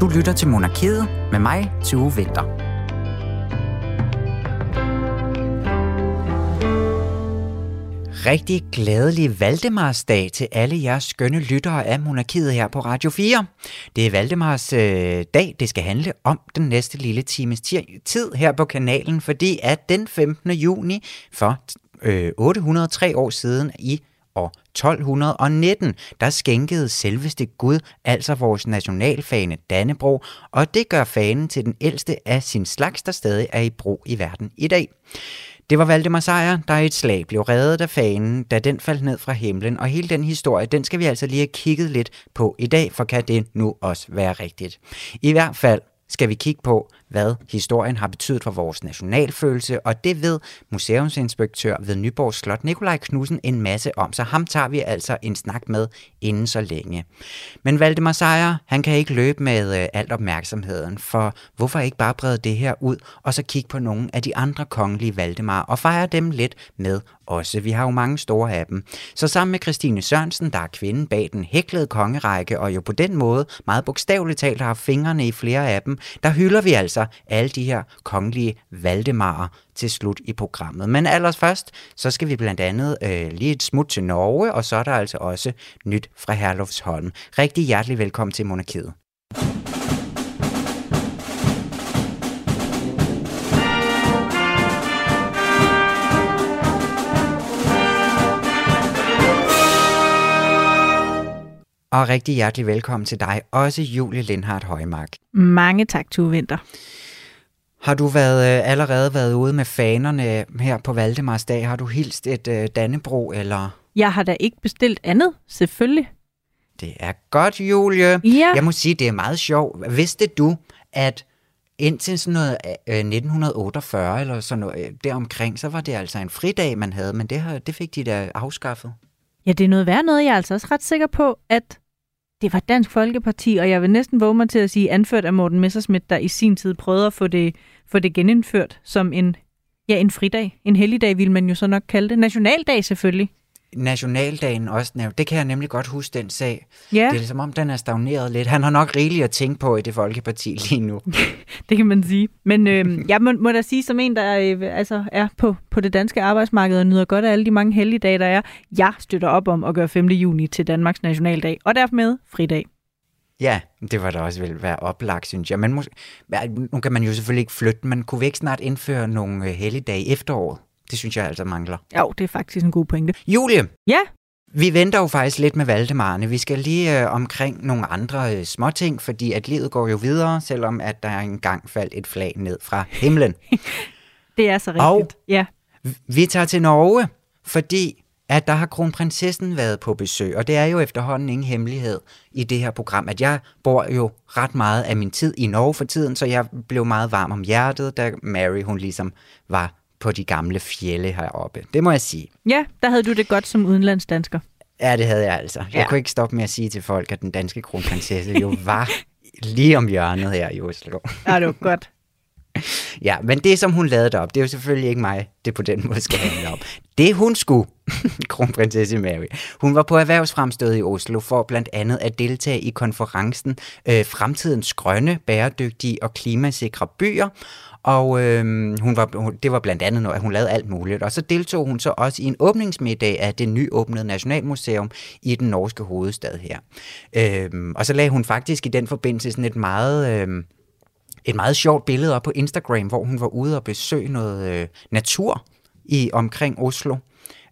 Du lytter til Monarkiet med mig, Tue Vinter. Rigtig glædelig Valdemarsdag til alle jeres skønne lyttere af Monarkiet her på Radio 4. Det er Valdemars øh, dag, det skal handle om den næste lille times tid her på kanalen, fordi at den 15. juni for øh, 803 år siden i år 1219, der skænkede selveste Gud, altså vores nationalfane Dannebro, og det gør fanen til den ældste af sin slags, der stadig er i brug i verden i dag. Det var Valdemar Sejr, der i et slag blev reddet af fanen, da den faldt ned fra himlen, og hele den historie, den skal vi altså lige have kigget lidt på i dag, for kan det nu også være rigtigt. I hvert fald skal vi kigge på, hvad historien har betydet for vores nationalfølelse, og det ved museumsinspektør ved Nyborg Slot, Nikolaj Knudsen, en masse om, så ham tager vi altså en snak med inden så længe. Men Valdemar Sejr, han kan ikke løbe med øh, alt opmærksomheden, for hvorfor ikke bare brede det her ud, og så kigge på nogle af de andre kongelige Valdemar, og fejre dem lidt med også. Vi har jo mange store af dem. Så sammen med Christine Sørensen, der er kvinden bag den hæklede kongerække, og jo på den måde meget bogstaveligt talt har fingrene i flere af dem, der hylder vi altså altså alle de her kongelige Valdemarer til slut i programmet. Men allers først, så skal vi blandt andet øh, lige et smut til Norge, og så er der altså også nyt fra Herlufsholm. Rigtig hjertelig velkommen til Monarkiet. Og rigtig hjertelig velkommen til dig, også Julie Lindhardt Højmark. Mange tak, Tue Vinter. Har du været, øh, allerede været ude med fanerne her på Valdemarsdag? Har du hilst et uh, Dannebro, eller? Jeg har da ikke bestilt andet, selvfølgelig. Det er godt, Julie. Ja. Jeg må sige, det er meget sjovt. Vidste du, at indtil sådan noget uh, 1948 eller sådan noget deromkring, så var det altså en fridag, man havde, men det, har, det fik de da afskaffet. Ja, det er noget værd noget. Jeg er altså også ret sikker på, at det var Dansk Folkeparti, og jeg vil næsten våge mig til at sige, anført af Morten Messersmith, der i sin tid prøvede at få det, få det genindført som en, ja, en fridag. En helligdag vil man jo så nok kalde det. Nationaldag selvfølgelig nationaldagen også nævnt. Det kan jeg nemlig godt huske, den sag. Ja. Det er som om, den er stagneret lidt. Han har nok rigeligt at tænke på i det Folkeparti lige nu. det kan man sige. Men øh, jeg må, må da sige, som en, der øh, altså er på, på det danske arbejdsmarked og nyder godt af alle de mange helligdage, der er, jeg støtter op om at gøre 5. juni til Danmarks nationaldag, og derfor med fridag. Ja, det var da også vel være oplagt, synes jeg. Men må, nu kan man jo selvfølgelig ikke flytte, men kunne vi ikke snart indføre nogle øh, helligdage i efteråret? Det synes jeg altså mangler. Jo, det er faktisk en god pointe. Julie! Ja? Vi venter jo faktisk lidt med Valdemarne. Vi skal lige øh, omkring nogle andre øh, småting, fordi at livet går jo videre, selvom at der engang faldt et flag ned fra himlen. det er så rigtigt, Og ja. vi tager til Norge, fordi at der har kronprinsessen været på besøg, og det er jo efterhånden ingen hemmelighed i det her program, at jeg bor jo ret meget af min tid i Norge for tiden, så jeg blev meget varm om hjertet, da Mary hun ligesom var på de gamle fjelle heroppe. Det må jeg sige. Ja, der havde du det godt som udenlandsdansker. Ja, det havde jeg altså. Jeg ja. kunne ikke stoppe med at sige til folk, at den danske kronprinsesse jo var lige om hjørnet her i Oslo. Ja, det var godt. Ja, men det, som hun lavede op, det er jo selvfølgelig ikke mig, det på den måde skal handle om. Det hun skulle, kronprinsesse Mary, hun var på erhvervsfremstød i Oslo for blandt andet at deltage i konferencen øh, Fremtidens grønne, bæredygtige og klimasikre byer, og øh, hun var, hun, det var blandt andet noget, at hun lavede alt muligt. Og så deltog hun så også i en åbningsmiddag af det nyåbnede Nationalmuseum i den norske hovedstad her. Øh, og så lagde hun faktisk i den forbindelse sådan et meget... Øh, et meget sjovt billede op på Instagram, hvor hun var ude og besøge noget øh, natur i omkring Oslo.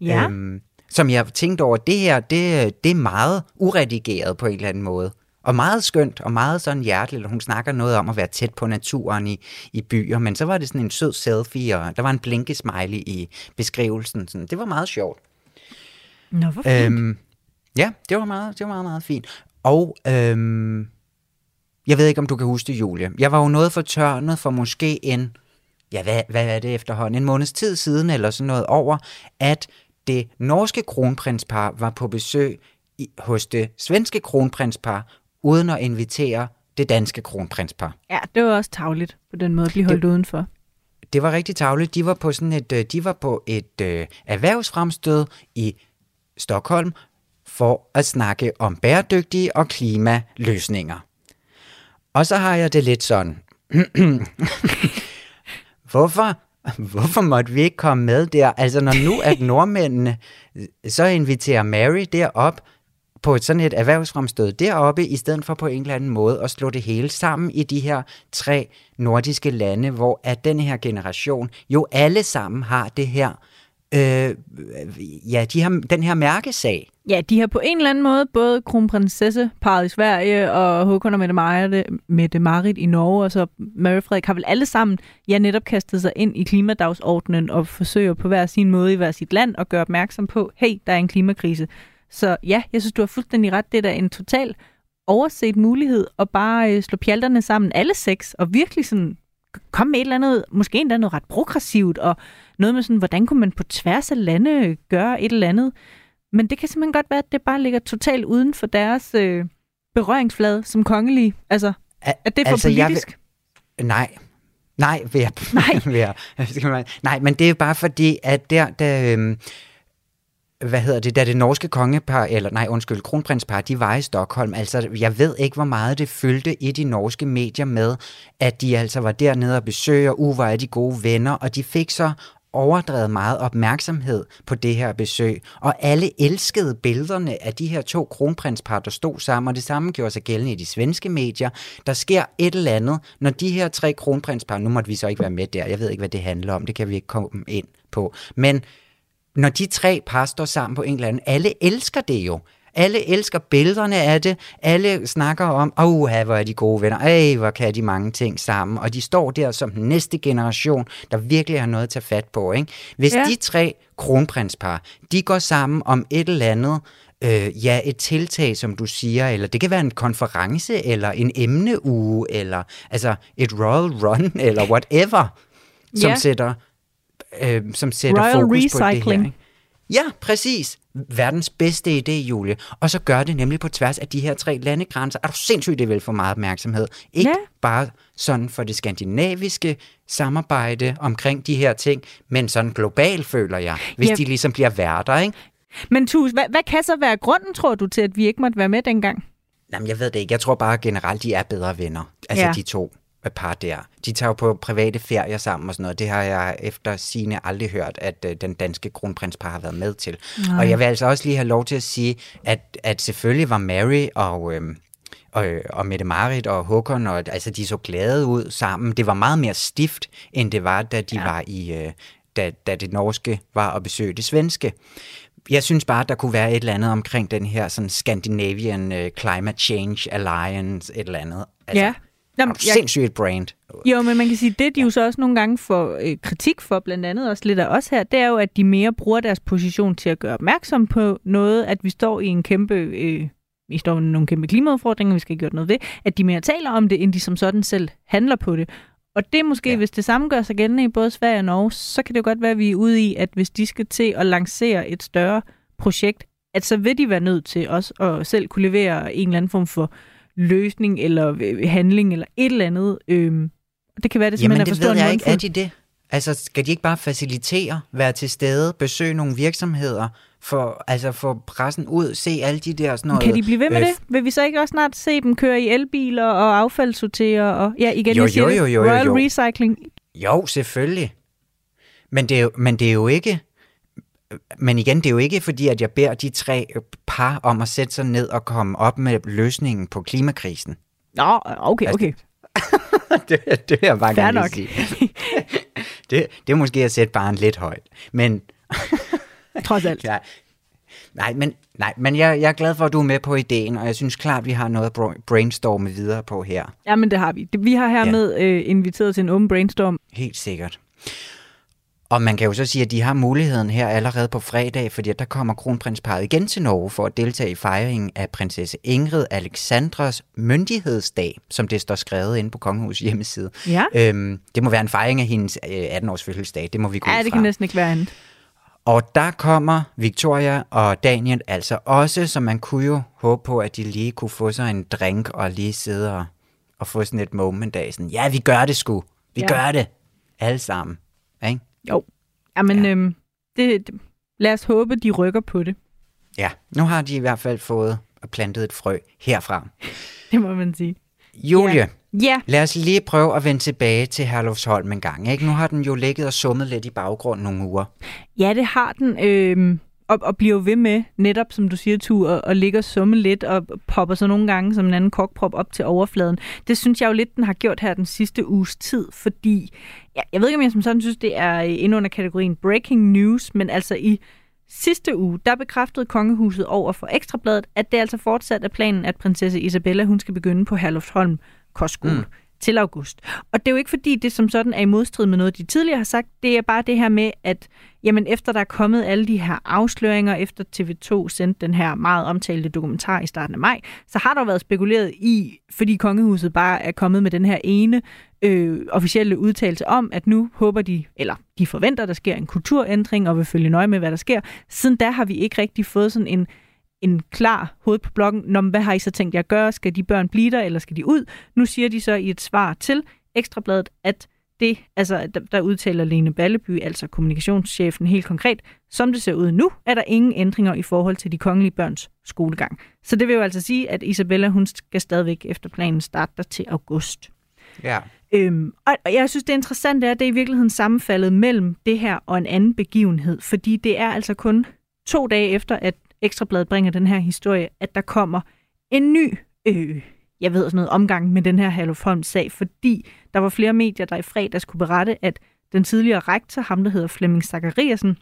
Ja. Øhm, som jeg tænkte over, det her, det, det er meget uredigeret på en eller anden måde. Og meget skønt, og meget sådan hjerteligt. Hun snakker noget om at være tæt på naturen i, i byer, men så var det sådan en sød selfie, og der var en blinkesmiley i beskrivelsen. Sådan. Det var meget sjovt. Nå, hvor fint. Øhm, ja, det var meget, det var meget, meget fint. Og øhm, jeg ved ikke, om du kan huske det, Julie. Jeg var jo noget for tørnet for måske en, ja, hvad, hvad er det efterhånden, en måneds tid siden, eller sådan noget over, at det norske kronprinspar var på besøg i, hos det svenske kronprinspar uden at invitere det danske kronprinspar. Ja, det var også tavligt på den måde at blive holdt det, udenfor. Det var rigtig tavligt. De var på sådan et, øh, de var på et øh, erhvervsfremstød i Stockholm for at snakke om bæredygtige og klimaløsninger. Og så har jeg det lidt sådan. Hvorfor Hvorfor måtte vi ikke komme med der? Altså, når nu at nordmændene så inviterer Mary derop på et sådan et erhvervsfremstød deroppe, i stedet for på en eller anden måde at slå det hele sammen i de her tre nordiske lande, hvor at den her generation jo alle sammen har det her øh, ja, de har den her mærkesag. Ja, de har på en eller anden måde både kronprinsesse parret i Sverige og Håkon og Mette Marit, Mette Marit i Norge, og så Mary Frederik har vel alle sammen ja, netop kastet sig ind i klimadagsordenen og forsøger på hver sin måde i hver sit land at gøre opmærksom på, hey, der er en klimakrise. Så ja, jeg synes, du har fuldstændig ret. Det er da en total overset mulighed at bare øh, slå pjalterne sammen alle seks og virkelig sådan komme med et eller andet, måske endda noget ret progressivt, og noget med sådan, hvordan kunne man på tværs af lande gøre et eller andet. Men det kan simpelthen godt være, at det bare ligger totalt uden for deres øh, berøringsflade som kongelige. Altså, at det er for altså, politisk? Vil... Nej, Nej, vil jeg, nej. vil jeg, nej, men det er bare fordi, at der, der øhm, hvad hedder det, da det norske kongepar, eller nej, undskyld, kronprinspar, de var i Stockholm, altså jeg ved ikke, hvor meget det fyldte i de norske medier med, at de altså var dernede og besøger, uh, hvor er de gode venner, og de fik så overdrevet meget opmærksomhed på det her besøg, og alle elskede billederne af de her to kronprinspar, der stod sammen, og det samme gjorde sig gældende i de svenske medier. Der sker et eller andet, når de her tre kronprinspar, nu måtte vi så ikke være med der, jeg ved ikke, hvad det handler om, det kan vi ikke komme ind på, men når de tre par står sammen på en eller anden, alle elsker det jo. Alle elsker billederne af det. Alle snakker om, åh, oh, hvor er de gode venner. Ej, hvor kan de mange ting sammen. Og de står der som den næste generation, der virkelig har noget at tage fat på. Ikke? Hvis ja. de tre kronprinspar, de går sammen om et eller andet, øh, ja, et tiltag, som du siger, eller det kan være en konference, eller en emneuge, eller altså et royal run, eller whatever, som ja. sætter øh, som sætter Royal fokus recycling. på det her. Ikke? Ja, præcis. Verdens bedste idé, Julie. Og så gør det nemlig på tværs af de her tre landegrænser. Er du sindssygt, det vil få meget opmærksomhed. Ikke ja. bare sådan for det skandinaviske samarbejde omkring de her ting, men sådan globalt, føler jeg, hvis ja. de ligesom bliver værter, ikke? Men Tus, hvad, hvad kan så være grunden, tror du, til, at vi ikke måtte være med dengang? Jamen, jeg ved det ikke. Jeg tror bare generelt, de er bedre venner. Altså, ja. de to par der. De tager jo på private ferier sammen og sådan noget. Det har jeg efter sine aldrig hørt, at øh, den danske kronprinspar har været med til. Nej. Og jeg vil altså også lige have lov til at sige, at, at selvfølgelig var Mary og... Øh, og, og Mette Marit og Håkon, og, altså de så glade ud sammen. Det var meget mere stift, end det var, da de ja. var i, øh, da, da det norske var at besøge det svenske. Jeg synes bare, at der kunne være et eller andet omkring den her sådan Scandinavian uh, Climate Change Alliance, et eller andet. Altså, ja. Jamen, jeg... sindssygt brand. Jo, men man kan sige, det de jo så også nogle gange får øh, kritik for, blandt andet også lidt af os her, det er jo, at de mere bruger deres position til at gøre opmærksom på noget, at vi står i en kæmpe... Øh, vi står i nogle kæmpe klimaudfordringer, vi skal gjort noget ved, at de mere taler om det, end de som sådan selv handler på det. Og det er måske, ja. hvis det samme gør sig gældende i både Sverige og Norge, så kan det jo godt være, at vi er ude i, at hvis de skal til at lancere et større projekt, at så vil de være nødt til også at selv kunne levere en eller anden form for løsning eller øh, handling eller et eller andet. Øhm, det kan være, det simpelthen Jamen, det er ved jeg ikke. Er de det? Altså, skal de ikke bare facilitere, være til stede, besøge nogle virksomheder, for, altså få pressen ud, se alle de der sådan noget... Kan de blive ved med øh, det? Vil vi så ikke også snart se dem køre i elbiler og affaldssortere og... Ja, igen, jo, jeg siger jo, jo, jo, Royal jo. Recycling. Jo, selvfølgelig. Men det, er jo, men det er jo ikke men igen, det er jo ikke fordi, at jeg beder de tre par om at sætte sig ned og komme op med løsningen på klimakrisen. Nå, okay, okay. det, det er jeg bare gerne nok. sige. det, det er måske at sætte barn lidt højt, men... Trods alt. Ja, nej, men, nej, men jeg, jeg er glad for, at du er med på ideen, og jeg synes klart, vi har noget at brainstorme videre på her. Ja, men det har vi. Vi har hermed ja. øh, inviteret til en åben brainstorm. Helt sikkert. Og man kan jo så sige, at de har muligheden her allerede på fredag, fordi der kommer kronprinsparet igen til Norge for at deltage i fejringen af prinsesse Ingrid Alexandras myndighedsdag, som det står skrevet inde på Kongehus hjemmeside. Ja. Øhm, det må være en fejring af hendes 18-års øh, fødselsdag, det må vi gå Ja, det kan næsten ikke være andet. Og der kommer Victoria og Daniel altså også, så man kunne jo håbe på, at de lige kunne få sig en drink og lige sidde og, og få sådan et moment af sådan, ja, vi gør det sgu. Vi ja. gør det. Alle sammen. Jo. Jamen, ja. øhm, det, det, lad os håbe, de rykker på det. Ja, nu har de i hvert fald fået plantet et frø herfra. det må man sige. Julie, Ja, lad os lige prøve at vende tilbage til Herlufsholm en gang. Ikke? Nu har den jo ligget og summet lidt i baggrunden nogle uger. ja det har den. Øh, og, og bliver ved med, netop som du siger, Tu, og, og ligger og summe lidt, og popper så nogle gange som en anden kokprop op til overfladen. Det synes jeg jo lidt, den har gjort her den sidste uges tid, fordi ja, jeg ved ikke, om jeg som sådan synes, det er inde under kategorien breaking news, men altså i sidste uge, der bekræftede kongehuset over for Ekstrabladet, at det altså fortsat er planen, at prinsesse Isabella hun skal begynde på Herlufsholm Kostskole. Mm til august. Og det er jo ikke fordi, det som sådan er i modstrid med noget, de tidligere har sagt. Det er bare det her med, at jamen, efter der er kommet alle de her afsløringer, efter TV2 sendte den her meget omtalte dokumentar i starten af maj, så har der været spekuleret i, fordi kongehuset bare er kommet med den her ene øh, officielle udtalelse om, at nu håber de, eller de forventer, der sker en kulturændring, og vil følge nøje med, hvad der sker. Siden da har vi ikke rigtig fået sådan en en klar hoved på blokken, Nå, hvad har I så tænkt jer at gøre? Skal de børn blive der, eller skal de ud? Nu siger de så i et svar til Ekstrabladet, at det, altså, der, der udtaler Lene Balleby, altså kommunikationschefen helt konkret, som det ser ud nu, er der ingen ændringer i forhold til de kongelige børns skolegang. Så det vil jo altså sige, at Isabella, hun skal stadigvæk efter planen starte der til august. Ja. Øhm, og, og jeg synes, det interessante er, at det er i virkeligheden sammenfaldet mellem det her og en anden begivenhed, fordi det er altså kun to dage efter, at Ekstrabladet bringer den her historie, at der kommer en ny, øh, jeg ved sådan noget, omgang med den her Herlufholm-sag, fordi der var flere medier, der i fredags kunne berette, at den tidligere rektor, ham der hedder Flemming Zachariasen,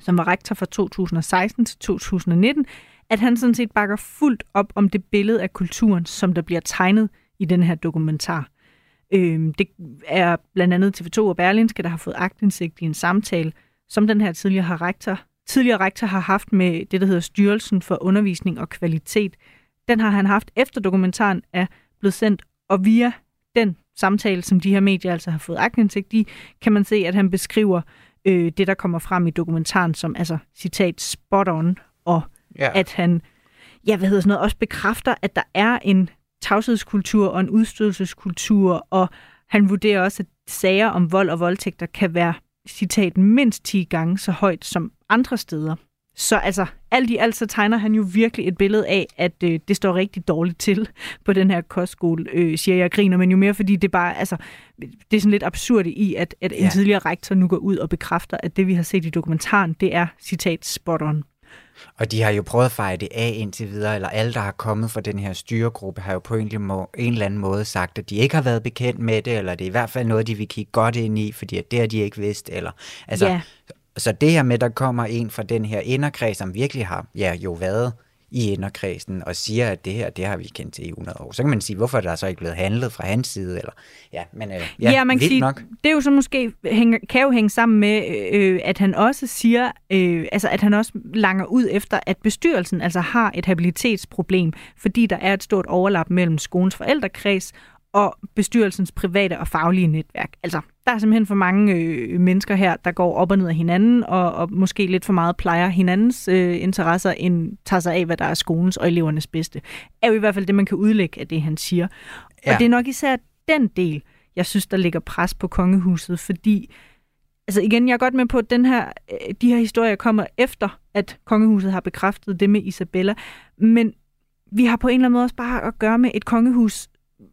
som var rektor fra 2016 til 2019, at han sådan set bakker fuldt op om det billede af kulturen, som der bliver tegnet i den her dokumentar. Øh, det er blandt andet TV2 og Berlinske, der har fået agtindsigt i en samtale, som den her tidligere har rektor tidligere rektor har haft med det, der hedder Styrelsen for Undervisning og Kvalitet. Den har han haft efter dokumentaren er blevet sendt, og via den samtale, som de her medier altså har fået aktindsigt i, kan man se, at han beskriver øh, det, der kommer frem i dokumentaren som, altså, citat, spot on, og ja. at han, ja, hvad hedder sådan noget, også bekræfter, at der er en tavshedskultur og en udstødelseskultur, og han vurderer også, at sager om vold og voldtægter kan være, citat, mindst 10 gange så højt som andre steder. Så altså, alt i alt så tegner han jo virkelig et billede af, at øh, det står rigtig dårligt til på den her kostskole, øh, siger jeg griner, men jo mere fordi det bare, altså, det er sådan lidt absurd i, at, at en ja. tidligere rektor nu går ud og bekræfter, at det vi har set i dokumentaren, det er citat spot on. Og de har jo prøvet at fejre det af indtil videre, eller alle, der har kommet fra den her styregruppe, har jo på en, må, en eller anden måde sagt, at de ikke har været bekendt med det, eller det er i hvert fald noget, de vil kigge godt ind i, fordi at det har de ikke vidst. Eller, altså, ja. Så det her med, at der kommer en fra den her inderkreds, som virkelig har ja, jo været i inderkredsen og siger, at det her, det har vi kendt til i 100 år. Så kan man sige, hvorfor er der så ikke blevet handlet fra hans side? Eller, ja, men øh, ja, ja, man kan sige, nok. det er jo så måske, hænger, kan jo hænge sammen med, øh, at han også siger, øh, altså at han også langer ud efter, at bestyrelsen altså har et habilitetsproblem, fordi der er et stort overlap mellem skolens forældrekreds og bestyrelsens private og faglige netværk. Altså, der er simpelthen for mange øh, mennesker her, der går op og ned af hinanden, og, og måske lidt for meget plejer hinandens øh, interesser, end tager sig af, hvad der er skolens og elevernes bedste. Er jo i hvert fald det, man kan udlægge af det, han siger. Ja. Og det er nok især den del, jeg synes, der ligger pres på kongehuset, fordi Altså igen, jeg er godt med på, at den her, øh, de her historier kommer efter, at kongehuset har bekræftet det med Isabella. Men vi har på en eller anden måde også bare at gøre med et kongehus,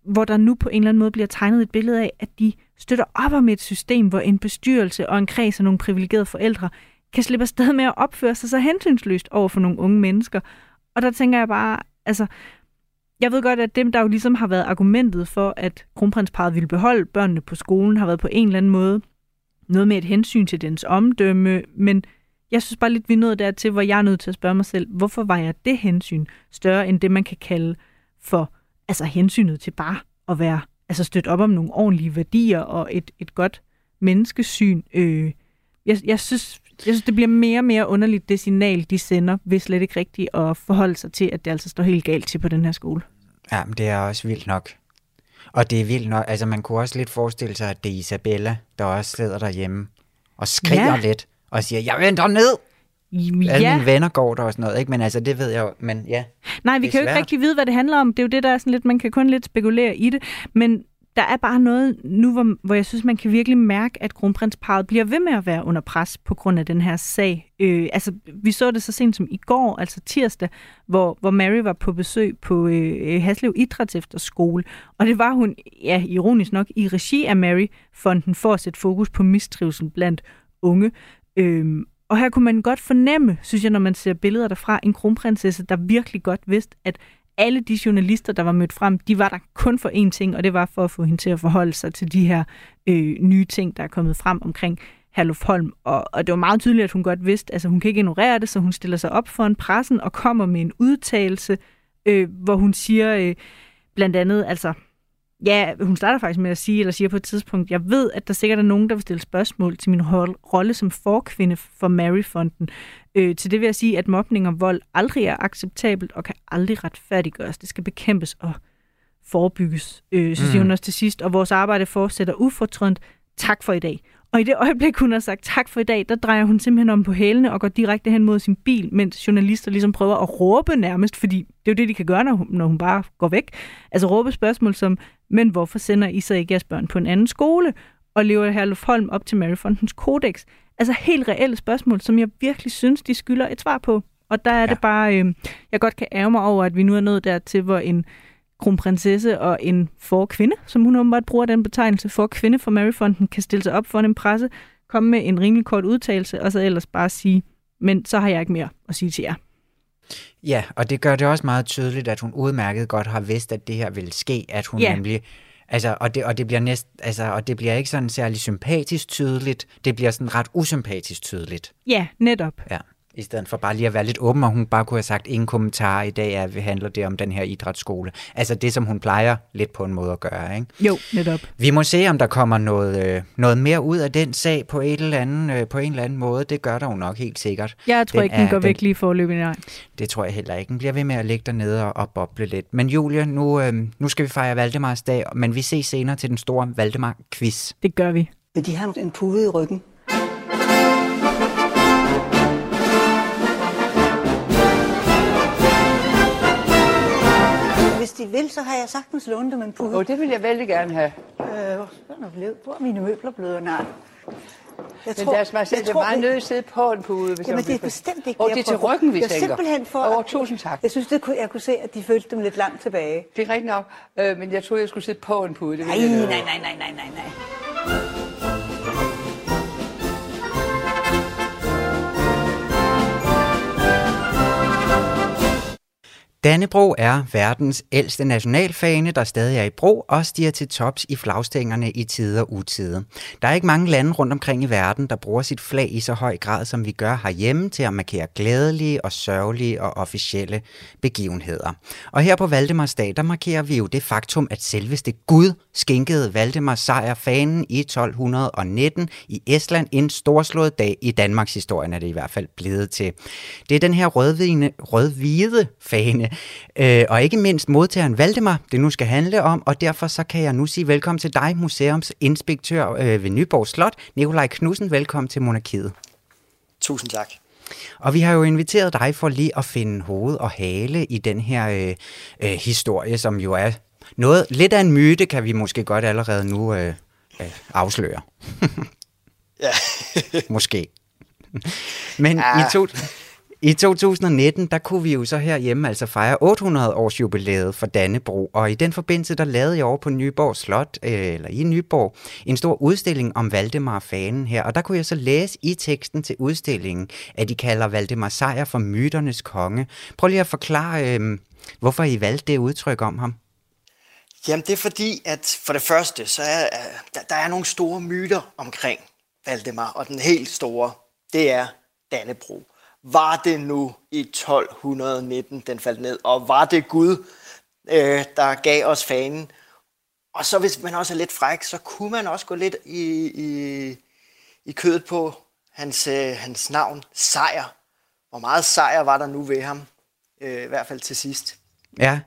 hvor der nu på en eller anden måde bliver tegnet et billede af, at de støtter op om et system, hvor en bestyrelse og en kreds af nogle privilegerede forældre kan slippe afsted med at opføre sig så hensynsløst over for nogle unge mennesker. Og der tænker jeg bare, altså, jeg ved godt, at dem, der jo ligesom har været argumentet for, at kronprinsparet ville beholde børnene på skolen, har været på en eller anden måde noget med et hensyn til dens omdømme, men jeg synes bare lidt, vi er nået dertil, hvor jeg er nødt til at spørge mig selv, hvorfor var jeg det hensyn større end det, man kan kalde for altså hensynet til bare at være altså støtte op om nogle ordentlige værdier og et, et godt menneskesyn. Øh, jeg, jeg, synes, jeg synes, det bliver mere og mere underligt, det signal, de sender, hvis slet ikke rigtigt at forholde sig til, at det altså står helt galt til på den her skole. Ja, men det er også vildt nok. Og det er vildt nok, altså man kunne også lidt forestille sig, at det er Isabella, der også sidder derhjemme og skriger ja. lidt og siger, jeg venter ned. Ja. Alle mine venner går der og sådan noget, ikke? Men altså, det ved jeg jo, men ja. Nej, vi kan jo ikke rigtig vide, hvad det handler om. Det er jo det, der er sådan lidt, man kan kun lidt spekulere i det. Men der er bare noget nu, hvor, hvor jeg synes, man kan virkelig mærke, at kronprinsparet bliver ved med at være under pres på grund af den her sag. Øh, altså, vi så det så sent som i går, altså tirsdag, hvor, hvor Mary var på besøg på øh, Haslev Idræts Efterskole, og det var hun, ja, ironisk nok, i regi af Mary-fonden for at sætte fokus på mistrivsel blandt unge. Øh, og her kunne man godt fornemme, synes jeg, når man ser billeder derfra, en kronprinsesse, der virkelig godt vidste, at alle de journalister, der var mødt frem, de var der kun for én ting, og det var for at få hende til at forholde sig til de her øh, nye ting, der er kommet frem omkring Herluf Holm. Og, og det var meget tydeligt, at hun godt vidste, altså hun kan ikke ignorere det, så hun stiller sig op for en pressen og kommer med en udtalelse, øh, hvor hun siger øh, blandt andet, altså Ja, hun starter faktisk med at sige, eller siger på et tidspunkt, jeg ved, at der sikkert er nogen, der vil stille spørgsmål til min rolle som forkvinde for Maryfonden. Øh, til det vil jeg sige, at mobning og vold aldrig er acceptabelt og kan aldrig retfærdiggøres. Det skal bekæmpes og forebygges. Øh, så siger mm. hun også til sidst, og vores arbejde fortsætter ufortrødent. Tak for i dag. Og i det øjeblik, hun har sagt tak for i dag, der drejer hun simpelthen om på hælene og går direkte hen mod sin bil, mens journalister ligesom prøver at råbe nærmest, fordi det er jo det, de kan gøre, når hun, når hun bare går væk. Altså råbe spørgsmål som, men hvorfor sender I så ikke jeres børn på en anden skole? Og lever Herluf Holm op til Maryfondens kodex? Altså helt reelle spørgsmål, som jeg virkelig synes, de skylder et svar på. Og der er ja. det bare, øh, jeg godt kan ære mig over, at vi nu er nået dertil, hvor en kronprinsesse og en forkvinde, som hun åbenbart bruger den betegnelse, for kvinde for Maryfonden, kan stille sig op for en presse, komme med en rimelig kort udtalelse, og så ellers bare sige, men så har jeg ikke mere at sige til jer. Ja, og det gør det også meget tydeligt, at hun udmærket godt har vidst, at det her ville ske, at hun ja. nemlig Altså, og, det, og, det bliver næst, altså, og det bliver ikke sådan særlig sympatisk tydeligt, det bliver sådan ret usympatisk tydeligt. Ja, netop. Ja. I stedet for bare lige at være lidt åben, og hun bare kunne have sagt ingen kommentar i dag, at vi handler det om den her idrætsskole. Altså det, som hun plejer lidt på en måde at gøre, ikke? Jo, netop. Vi må se, om der kommer noget, øh, noget mere ud af den sag på, et eller andet, øh, på en eller anden måde. Det gør der jo nok helt sikkert. Jeg tror den ikke, den går den, væk lige forløbet, nej. Det tror jeg heller ikke. Den bliver ved med at ligge dernede og, og boble lidt. Men Julia, nu, øh, nu skal vi fejre Valdemars dag, men vi ses senere til den store Valdemar-quiz. Det gør vi. Vil de have en pude i ryggen? De vil, så har jeg sagtens lånt dem en pude. Åh, oh, det vil jeg vældig gerne have. Øh, hvor, hvor er mine møbler blevet? Nej. Jeg men tror, deres majestæt, det er meget nødt at sidde på en pude. Hvis jamen, det er bestemt ikke Og det er til ryggen, vi tænker. simpelthen for... Oh, tusind tak. Jeg synes, det kunne, jeg kunne se, at de følte dem lidt langt tilbage. Det er rigtigt nok, øh, men jeg troede, jeg skulle sidde på en pude. Det nej, nej, nej, nej, nej, nej, nej. Dannebro er verdens ældste nationalfane, der stadig er i brug og stiger til tops i flagstængerne i tider og utide. Der er ikke mange lande rundt omkring i verden, der bruger sit flag i så høj grad, som vi gør herhjemme, til at markere glædelige og sørgelige og officielle begivenheder. Og her på Valdemarsdag, der markerer vi jo det faktum, at selveste Gud skænkede Valdemars sejr fanen i 1219 i Estland en storslået dag i Danmarks historie, er det i hvert fald blevet til. Det er den her rødvine, rødhvide fane, øh, og ikke mindst modtageren Valdemar, det nu skal handle om, og derfor så kan jeg nu sige velkommen til dig, museumsinspektør øh, ved Nyborg Slot, Nikolaj Knudsen. Velkommen til Monarkiet. Tusind tak. Og vi har jo inviteret dig for lige at finde hoved og hale i den her øh, øh, historie, som jo er noget, lidt af en myte, kan vi måske godt allerede nu øh, øh, afsløre. ja. måske. Men ja. i, to, i 2019, der kunne vi jo så herhjemme altså fejre 800 års jubilæet for Dannebro, og i den forbindelse, der lavede jeg over på Nyborg Slot, øh, eller i Nyborg, en stor udstilling om Valdemar Fanen her, og der kunne jeg så læse i teksten til udstillingen, at de kalder Valdemar Sejr for myternes konge. Prøv lige at forklare, øh, hvorfor I valgte det udtryk om ham. Jamen det er fordi, at for det første, så er der, der er nogle store myter omkring Valdemar, og den helt store, det er Dannebro. Var det nu i 1219, den faldt ned, og var det Gud, øh, der gav os fanen? Og så hvis man også er lidt fræk, så kunne man også gå lidt i, i, i kødet på hans, øh, hans navn, Sejr. Hvor meget sejr var der nu ved ham, øh, i hvert fald til sidst. Ja,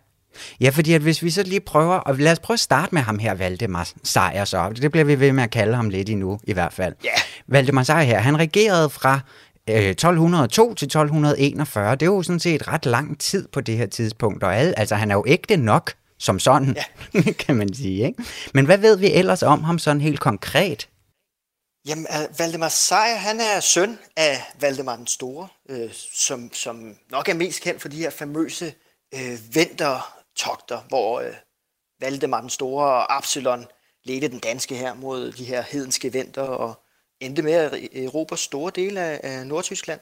Ja, fordi at hvis vi så lige prøver, og lad os prøve at starte med ham her, Valdemar Sejr så. Det bliver vi ved med at kalde ham lidt endnu, i hvert fald. Yeah. Valdemar Sejr her, han regerede fra 1202 øh, til 1241. Det er jo sådan set ret lang tid på det her tidspunkt, og alle, altså han er jo ægte nok som sådan, ja. kan man sige. Ikke? Men hvad ved vi ellers om ham sådan helt konkret? Jamen, uh, Valdemar Sejr, han er søn af Valdemar den Store, øh, som, som nok er mest kendt for de her famøse øh, vintertogter, hvor øh, Valdemar den Store og Absalon ledte den danske her mod de her hedenske vinter og endte med at erobre store dele af, af Nordtyskland.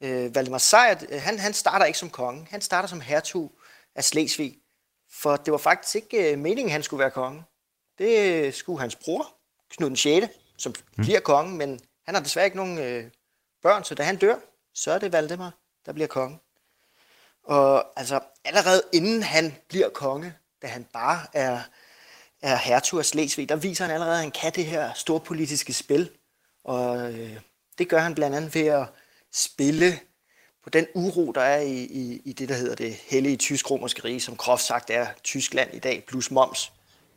Øh, Valdemar Sejr, øh, han, han starter ikke som konge, han starter som hertug af Slesvig, for det var faktisk ikke øh, meningen, han skulle være konge. Det skulle hans bror, Knud den 6., som mm. bliver konge, men han har desværre ikke nogen øh, børn, så da han dør, så er det Valdemar, der bliver konge. Og altså, allerede inden han bliver konge, da han bare er, er hertug af Slesvig, der viser han allerede, at han kan det her storpolitiske spil. Og øh, det gør han blandt andet ved at spille på den uro, der er i, i, i det, der hedder det hellige tysk-romerske rige, som groft sagt er Tyskland i dag, plus moms.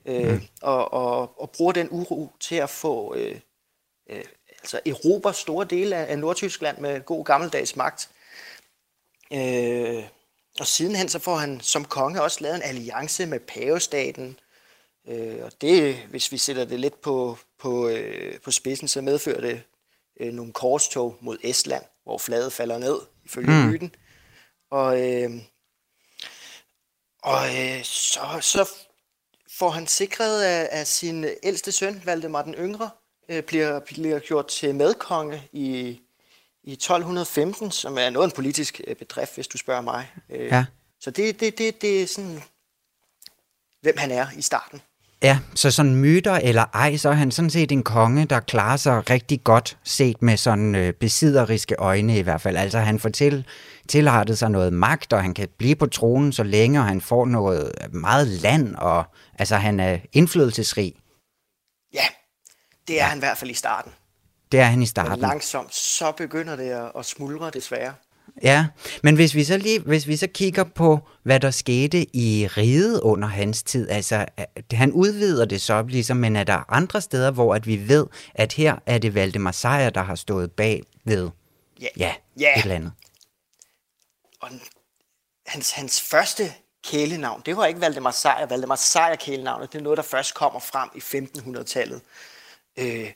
Øh, mm. og, og, og bruger den uro til at få øh, øh, altså Europa store dele af, af Nordtyskland med god gammeldags magt. Øh, og sidenhen så får han som konge også lavet en alliance med pavestaten. Øh, og det, hvis vi sætter det lidt på, på, øh, på spidsen, så medfører det øh, nogle korstog mod Estland, hvor fladet falder ned, ifølge mm. myten. Og, øh, og øh, så, så får han sikret af, af sin ældste søn, Valdemar den Yngre, øh, bliver, bliver gjort til medkonge i, i 1215, som er noget en politisk øh, bedrift, hvis du spørger mig. Øh, ja. Så det, det, det, det er sådan, hvem han er i starten. Ja, så sådan myter eller ej, så er han sådan set en konge, der klarer sig rigtig godt set med sådan øh, besidderiske øjne i hvert fald. Altså han får til, tilrettet sig noget magt, og han kan blive på tronen så længe, og han får noget meget land, og altså han er indflydelsesrig. Ja, det er ja. han i hvert fald i starten. Det er han i starten. Men langsomt, så begynder det at, at smuldre desværre. Ja, men hvis vi så lige, hvis vi så kigger på, hvad der skete i riget under hans tid, altså han udvider det så ligesom, men er der andre steder, hvor at vi ved, at her er det Valdemar Sejr, der har stået bag ved ja, ja, ja. et eller andet. Og hans, hans første kælenavn, det var ikke Valdemar Sejr. Valdemar Sejr kælenavnet, det er noget, der først kommer frem i 1500-tallet. Øh,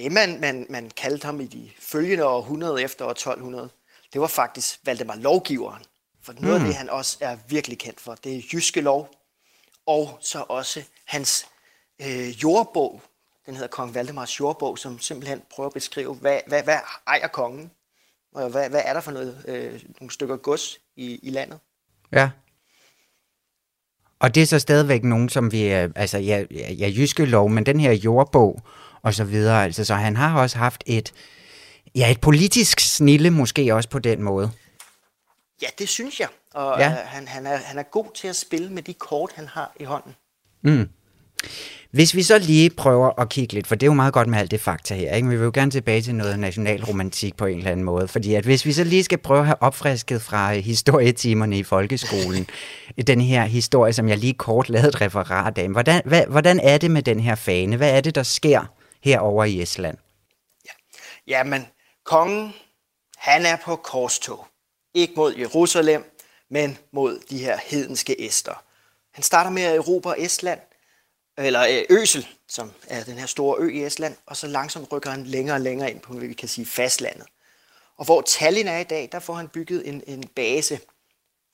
det, man, man, man kaldte ham i de følgende århundrede efter år 1200, det var faktisk Valdemar Lovgiveren. For noget mm. af det, han også er virkelig kendt for, det er Jyske Lov, og så også hans øh, jordbog, den hedder Kong Valdemars jordbog, som simpelthen prøver at beskrive, hvad, hvad, hvad ejer kongen, og hvad, hvad er der for noget, øh, nogle stykker gods i, i landet. Ja. Og det er så stadigvæk nogen, som vi, altså ja, ja, jyske lov, men den her jordbog og så videre, altså så han har også haft et, Ja, et politisk snille måske også på den måde. Ja, det synes jeg. Og ja. øh, han, han, er, han er god til at spille med de kort, han har i hånden. Mm. Hvis vi så lige prøver at kigge lidt, for det er jo meget godt med alt det fakta her, ikke? vi vil jo gerne tilbage til noget nationalromantik på en eller anden måde, fordi at hvis vi så lige skal prøve at have opfrisket fra historietimerne i folkeskolen, den her historie, som jeg lige kort lavede et referat af, hvordan, hvad, hvordan er det med den her fane? Hvad er det, der sker herover i Estland? Ja, jamen, Kongen, han er på korstog. Ikke mod Jerusalem, men mod de her hedenske æster. Han starter med at erobre Estland, eller øh, Øsel, som er den her store ø i Estland, og så langsomt rykker han længere og længere ind på, hvad vi kan sige, fastlandet. Og hvor Tallinn er i dag, der får han bygget en, en base.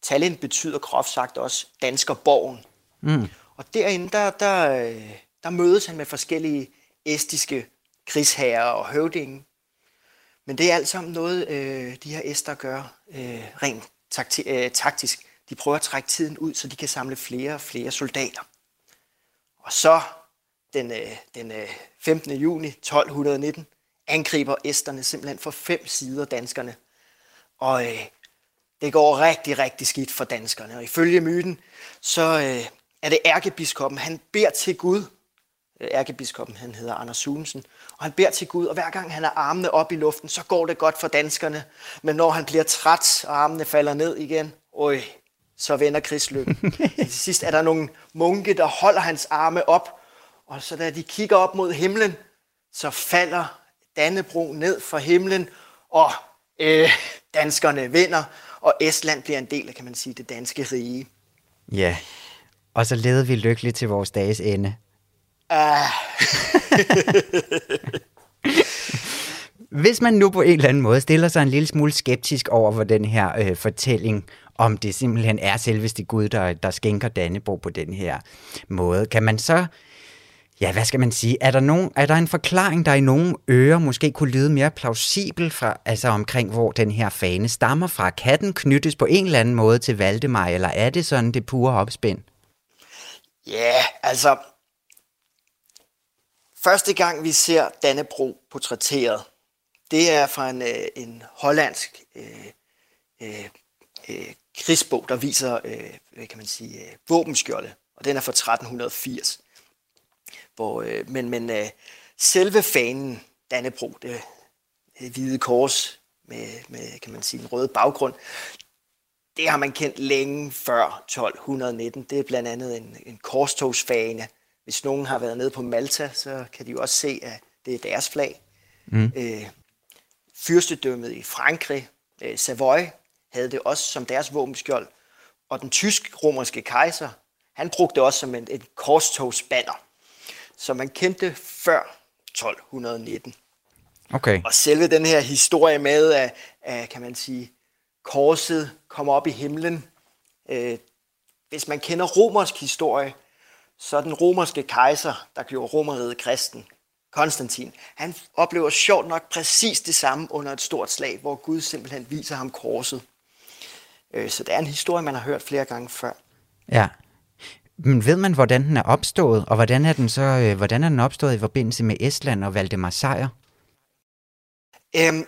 Tallinn betyder groft sagt også Danskerborgen. Mm. Og derinde, der, der, øh, der mødes han med forskellige estiske krigsherrer og høvdinge, men det er alt sammen noget, øh, de her æster gør øh, rent takti- øh, taktisk. De prøver at trække tiden ud, så de kan samle flere og flere soldater. Og så den, øh, den øh, 15. juni 1219 angriber æsterne simpelthen for fem sider danskerne. Og øh, det går rigtig, rigtig skidt for danskerne. Og ifølge myten, så øh, er det ærkebiskoppen, han beder til Gud ærkebiskoppen, han hedder Anders Sunesen, og han beder til Gud, og hver gang han har armene op i luften, så går det godt for danskerne. Men når han bliver træt, og armene falder ned igen, øj, så vender krigslykken. til sidst er der nogle munke, der holder hans arme op, og så da de kigger op mod himlen, så falder Dannebro ned fra himlen, og øh, danskerne vinder, og Estland bliver en del af, kan man sige, det danske rige. Ja, og så levede vi lykkeligt til vores dages ende. Ah, Hvis man nu på en eller anden måde stiller sig en lille smule skeptisk over for den her øh, fortælling, om det simpelthen er selveste Gud, der, der skænker Dannebro på den her måde, kan man så, ja, hvad skal man sige, er der, nogen, er der en forklaring, der i nogle ører måske kunne lyde mere plausibel fra, altså omkring, hvor den her fane stammer fra? Kan den knyttes på en eller anden måde til Valdemar, eller er det sådan det pure opspind? Ja, altså... Første gang vi ser Dannebro portrætteret, det er fra en, øh, en hollandsk øh, øh, øh, krigsbog, der viser, øh, hvad kan man sige, øh, våbenskjolde, og den er fra 1380. Hvor, øh, men men øh, selve fanen, Dannebro, det, det hvide kors med, med, kan man sige, en rød baggrund, det har man kendt længe før 1219. Det er blandt andet en, en korstogsfane. Hvis nogen har været nede på Malta, så kan de jo også se, at det er deres flag. Mm. Øh, fyrstedømmet i Frankrig, øh, Savoy, havde det også som deres våbenskjold. Og den tysk-romerske kejser, han brugte det også som en, et korstogsbanner. Så man kendte før 1219. Okay. Og selve den her historie med, at, at kan man sige, korset kommer op i himlen. Øh, hvis man kender romersk historie, så den romerske kejser, der gjorde romeriet kristen, Konstantin, han oplever sjovt nok præcis det samme under et stort slag, hvor Gud simpelthen viser ham korset. Øh, så det er en historie, man har hørt flere gange før. Ja. Men ved man, hvordan den er opstået, og hvordan er den så, øh, hvordan er den opstået i forbindelse med Estland og Valdemar Sejr? Øhm,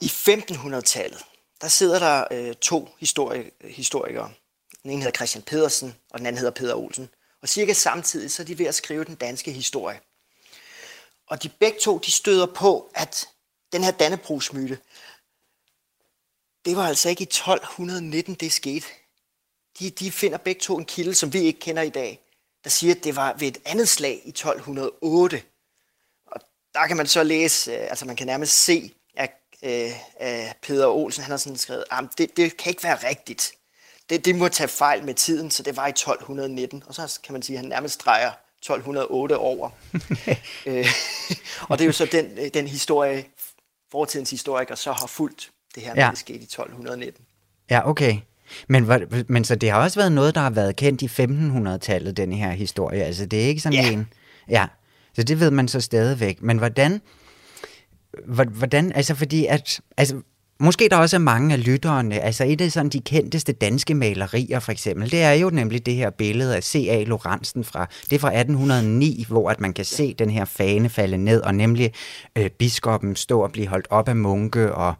I 1500-tallet, der sidder der øh, to histori- historikere. Den ene hedder Christian Pedersen, og den anden hedder Peter Olsen. Og cirka samtidig så er de ved at skrive den danske historie. Og de begge to, de støder på, at den her Dannebrogsmyte, det var altså ikke i 1219, det skete. De, de finder begge to en kilde, som vi ikke kender i dag, der siger, at det var ved et andet slag i 1208. Og der kan man så læse, øh, altså man kan nærmest se, at, øh, at Peter Olsen han har sådan skrevet, at det, det kan ikke være rigtigt. Det, det må tage fejl med tiden, så det var i 1219. Og så kan man sige, at han nærmest streger 1208 over. øh, og det er jo så den, den historie, fortidens historiker så har fulgt det her, ja. det skete i 1219. Ja, okay. Men, men så det har også været noget, der har været kendt i 1500-tallet, den her historie. Altså, det er ikke sådan Ja. en... Ja, så det ved man så stadigvæk. Men hvordan... hvor- Hvordan, altså fordi at, altså, måske der også er mange af lytterne, altså et af sådan de kendteste danske malerier for eksempel, det er jo nemlig det her billede af C.A. Lorentzen fra, det er fra 1809, hvor at man kan se den her fane falde ned, og nemlig øh, biskoppen stå og blive holdt op af munke og,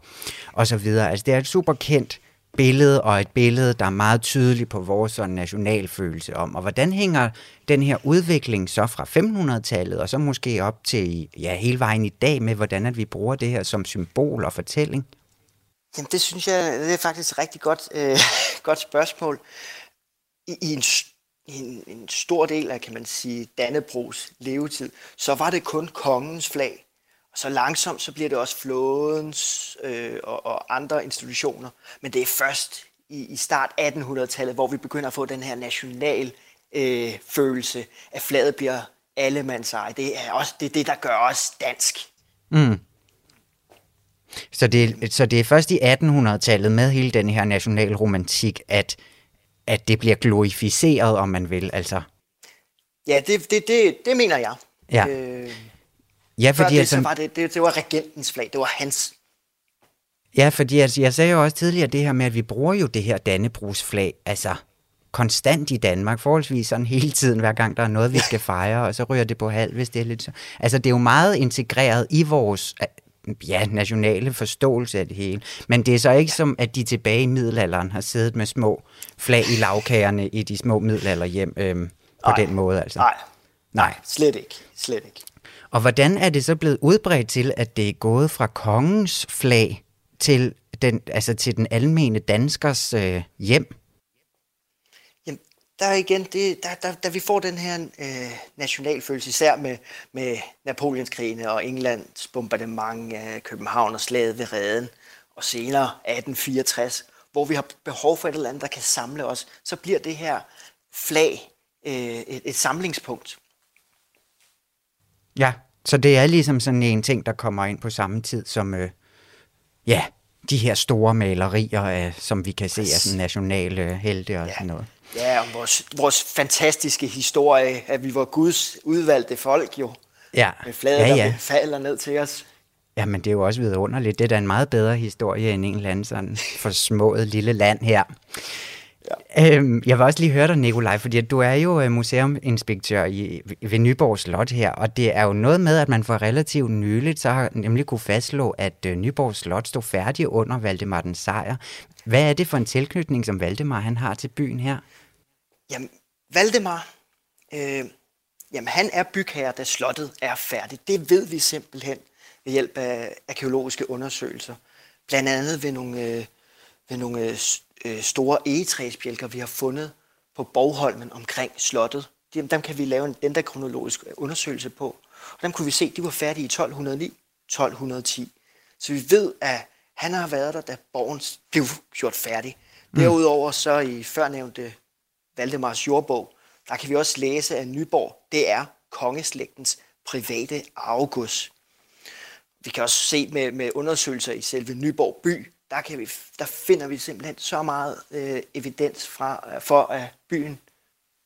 og så videre. Altså det er et super kendt billede, og et billede, der er meget tydeligt på vores sådan nationalfølelse om. Og hvordan hænger den her udvikling så fra 1500-tallet, og så måske op til ja, hele vejen i dag med, hvordan at vi bruger det her som symbol og fortælling? Jamen det synes jeg, det er faktisk et rigtig godt, øh, godt spørgsmål. I, i, en, i en, en stor del af, kan man sige, Dannebrogs levetid, så var det kun kongens flag. Og så langsomt, så bliver det også flådens øh, og, og andre institutioner. Men det er først i, i start 1800-tallet, hvor vi begynder at få den her national øh, følelse, at flaget bliver allemands eje. Det er også det, er det der gør os dansk. Mm. Så det, så det er først i 1800-tallet med hele den her nationalromantik, at, at det bliver glorificeret, om man vil. Altså, Ja, det, det, det, det mener jeg. Ja. Øh, ja, fordi, det, altså, så var det, det, det var regentens flag, det var hans. ja, fordi altså, jeg sagde jo også tidligere det her med, at vi bruger jo det her Dannebrugsflag, altså konstant i Danmark, forholdsvis sådan hele tiden, hver gang der er noget, vi skal fejre, og så ryger det på halv, hvis det er lidt så. Altså, det er jo meget integreret i vores ja, nationale forståelse af det hele. Men det er så ikke som, at de tilbage i middelalderen har siddet med små flag i lavkagerne i de små middelalderhjem øhm, på den måde. Altså. Nej, Nej. slet ikke. Slet ikke. Og hvordan er det så blevet udbredt til, at det er gået fra kongens flag til den, altså til den almene danskers øh, hjem? Der er igen, det, der, der, da vi får den her øh, nationalfølelse, især med, med Napoleonskrigene og Englands bombardement af København og slaget ved Reden, og senere 1864, hvor vi har behov for et eller andet, der kan samle os, så bliver det her flag, øh, et, et samlingspunkt. Ja, så det er ligesom sådan en ting, der kommer ind på samme tid som, øh, ja, de her store malerier, af, som vi kan se af sådan nationale helte og ja. sådan noget. Ja, og vores, vores fantastiske historie, at vi var Guds udvalgte folk jo. Ja, Med flaget, ja, der ja. falder ned til os. Jamen, det er jo også vidunderligt. Det er da en meget bedre historie end en eller anden sådan forsmået lille land her. Ja. Øhm, jeg vil også lige høre dig, Nikolaj, fordi du er jo øh, museuminspektør i, ved Nyborg Slot her, og det er jo noget med, at man for relativt nyligt så har nemlig kunne fastslå, at øh, Nyborg Slot stod færdig under Valdemar den Sejr. Hvad er det for en tilknytning, som Valdemar han har til byen her? Jamen, Valdemar, øh, jamen han er bygherre, da slottet er færdigt. Det ved vi simpelthen ved hjælp af arkeologiske undersøgelser. Blandt andet ved nogle, øh, ved nogle øh, øh, store egetræsbjælker, vi har fundet på Borgholmen omkring slottet. Dem, dem kan vi lave en dendrokronologisk undersøgelse på. Og dem kunne vi se, de var færdige i 1209-1210. Så vi ved, at han har været der, da borgen blev gjort færdig. Derudover så i førnævnte Valdemars jordbog, der kan vi også læse, at Nyborg, det er kongeslægtens private arvegods. Vi kan også se med, med undersøgelser i selve Nyborg by, der, kan vi, der finder vi simpelthen så meget øh, evidens fra, øh, for, at byen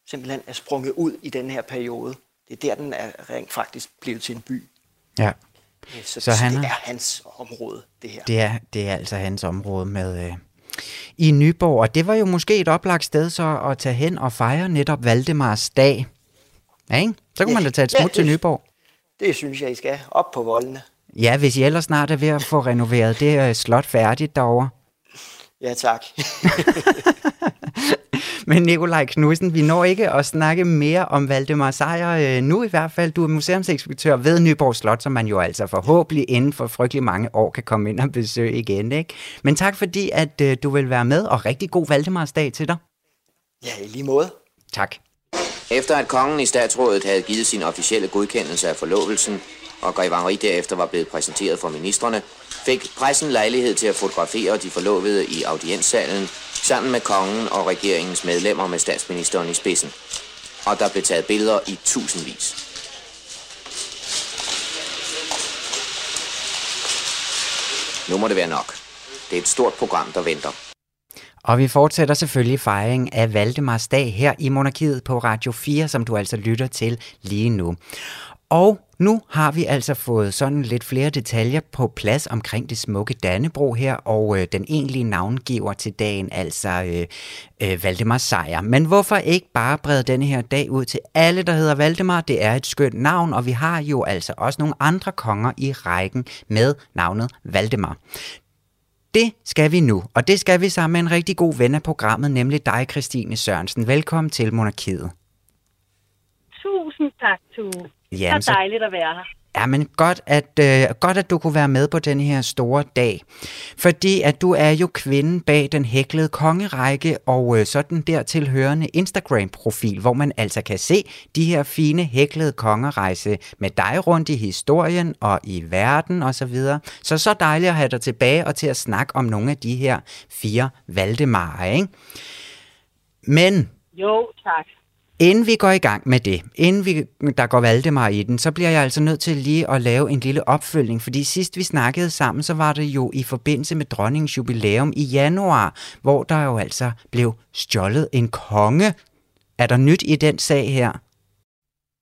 simpelthen er sprunget ud i den her periode. Det er der, den er rent faktisk blevet til en by. Ja, Så, Så så han det er- er hans område, det her. det er, det er altså hans område med øh, i Nyborg, og det var jo måske et oplagt sted så at tage hen og fejre netop Valdemars dag. Ja, ikke? Så kunne Ja, man da tage et ja, smut til Nyborg. Det synes jeg, I skal op på voldene. Ja, hvis I ellers snart er ved at få renoveret det slot færdigt derovre. Ja, tak. Men Nikolaj Knudsen, vi når ikke at snakke mere om Valdemar Sejr øh, nu i hvert fald. Du er museumsekspektør ved Nyborg Slot, som man jo altså forhåbentlig inden for frygtelig mange år kan komme ind og besøge igen. Ikke? Men tak fordi, at øh, du vil være med, og rigtig god Valdemarsdag til dig. Ja, i lige måde. Tak. Efter at kongen i statsrådet havde givet sin officielle godkendelse af forlovelsen, og Grev Henri derefter var blevet præsenteret for ministerne, fik pressen lejlighed til at fotografere de forlovede i audienssalen, sammen med kongen og regeringens medlemmer med statsministeren i spidsen. Og der blev taget billeder i tusindvis. Nu må det være nok. Det er et stort program, der venter. Og vi fortsætter selvfølgelig fejringen af Valdemars dag her i Monarkiet på Radio 4, som du altså lytter til lige nu. Og nu har vi altså fået sådan lidt flere detaljer på plads omkring det smukke Dannebro her, og øh, den egentlige navngiver til dagen, altså øh, øh, Valdemar Sejr. Men hvorfor ikke bare brede denne her dag ud til alle, der hedder Valdemar? Det er et skønt navn, og vi har jo altså også nogle andre konger i rækken med navnet Valdemar. Det skal vi nu, og det skal vi sammen med en rigtig god ven af programmet, nemlig dig, Christine Sørensen. Velkommen til Monarkiet. Tusind tak, Tue. Jamen, så dejligt at være her. Ja, men godt at, øh, godt, at du kunne være med på den her store dag. Fordi at du er jo kvinden bag den hæklede kongerække og øh, sådan der tilhørende Instagram-profil, hvor man altså kan se de her fine hæklede kongerejse med dig rundt i historien og i verden osv. Så, videre. så så dejligt at have dig tilbage og til at snakke om nogle af de her fire Valdemarer, ikke? Men Jo, tak. Inden vi går i gang med det, inden vi, der går Valdemar i den, så bliver jeg altså nødt til lige at lave en lille opfølgning, fordi sidst vi snakkede sammen, så var det jo i forbindelse med dronningens jubilæum i januar, hvor der jo altså blev stjålet en konge. Er der nyt i den sag her?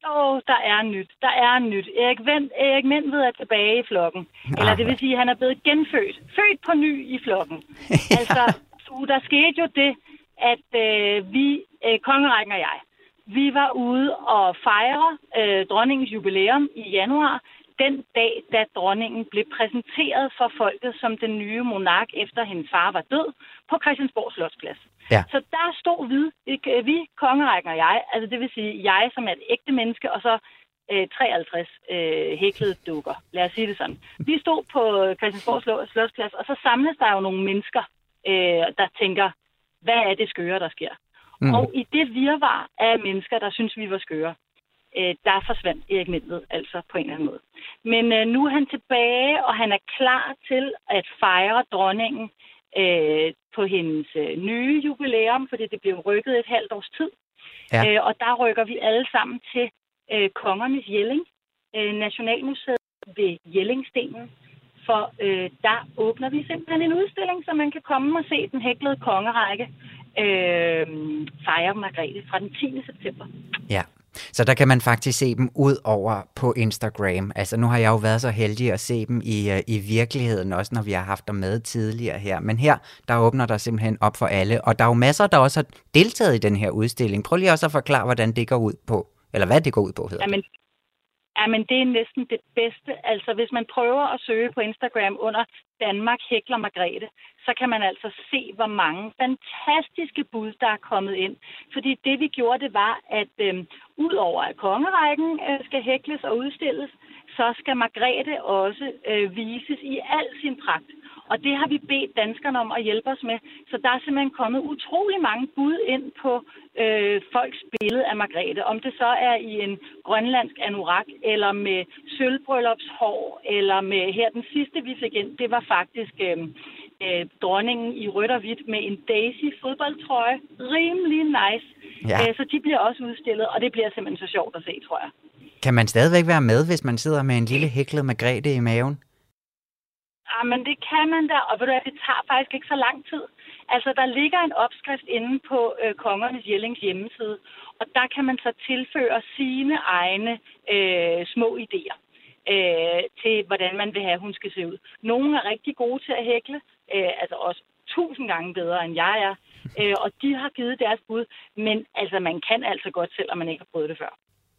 Åh, oh, der er nyt. Der er nyt. Erik, Vind, Erik Mindved er tilbage i flokken. Eller det vil sige, at han er blevet genfødt. Født på ny i flokken. Altså, der skete jo det, at øh, vi, øh, kongerækken og jeg, vi var ude og fejre øh, dronningens jubilæum i januar, den dag, da dronningen blev præsenteret for folket som den nye monark, efter hendes far var død, på Christiansborg Slotsplads. Ja. Så der stod vi, ikke, vi, kongerækken og jeg, altså det vil sige jeg som er et ægte menneske, og så øh, 53 øh, hæklede dukker. Lad os sige det sådan. Vi stod på Christiansborg Slo- Slotsplads, og så samles der jo nogle mennesker, øh, der tænker, hvad er det skøre, der sker? Mm. Og i det virvar af mennesker, der synes, vi var skøre, øh, der forsvandt Erik Mindved altså på en eller anden måde. Men øh, nu er han tilbage, og han er klar til at fejre dronningen øh, på hendes øh, nye jubilæum, fordi det blev rykket et halvt års tid. Ja. Øh, og der rykker vi alle sammen til øh, Kongernes Jelling, øh, Nationalmuseet ved Jellingstenen. For øh, der åbner vi simpelthen en udstilling, så man kan komme og se den hæklede kongerække øh, fejre Margrethe fra den 10. september. Ja, så der kan man faktisk se dem ud over på Instagram. Altså nu har jeg jo været så heldig at se dem i, uh, i virkeligheden, også når vi har haft dem med tidligere her. Men her, der åbner der simpelthen op for alle. Og der er jo masser, der også har deltaget i den her udstilling. Prøv lige også at forklare, hvordan det går ud på. Eller hvad det går ud på, hedder Jamen, Ja, men det er næsten det bedste. Altså, hvis man prøver at søge på Instagram under Danmark Hækler Margrethe, så kan man altså se, hvor mange fantastiske bud, der er kommet ind. Fordi det, vi gjorde, det var, at øh, ud over at kongerækken øh, skal hækles og udstilles, så skal Margrethe også øh, vises i al sin pragt. Og det har vi bedt danskerne om at hjælpe os med. Så der er simpelthen kommet utrolig mange bud ind på øh, folks billede af Margrethe. Om det så er i en grønlandsk anorak, eller med sølvbryllupshår, eller med her den sidste, vi fik ind, det var faktisk øh, øh, dronningen i rødt og hvidt med en Daisy fodboldtrøje. Rimelig nice. Ja. Øh, så de bliver også udstillet, og det bliver simpelthen så sjovt at se, tror jeg. Kan man stadigvæk være med, hvis man sidder med en lille hæklet Margrethe i maven? Ja, men det kan man da, og ved du hvad, det tager faktisk ikke så lang tid. Altså, der ligger en opskrift inde på øh, Kongernes Jellings hjemmeside, og der kan man så tilføre sine egne øh, små idéer øh, til, hvordan man vil have, at hun skal se ud. Nogle er rigtig gode til at hækle, øh, altså også tusind gange bedre, end jeg er, øh, og de har givet deres bud, men altså, man kan altså godt, selvom man ikke har prøvet det før.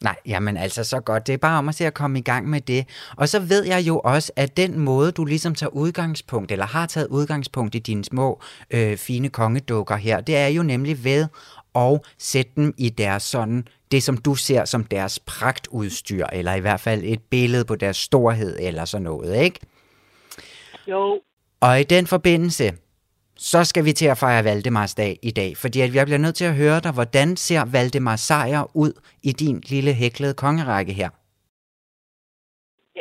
Nej, jamen altså så godt. Det er bare om at se at komme i gang med det. Og så ved jeg jo også, at den måde, du ligesom tager udgangspunkt, eller har taget udgangspunkt i dine små øh, fine kongedukker her, det er jo nemlig ved at sætte dem i deres sådan, det som du ser som deres pragtudstyr, eller i hvert fald et billede på deres storhed, eller sådan noget, ikke? Jo. Og i den forbindelse, så skal vi til at fejre Valdemars dag i dag, fordi at vi bliver nødt til at høre dig, hvordan ser Valdemar sejr ud i din lille hæklede kongerække her?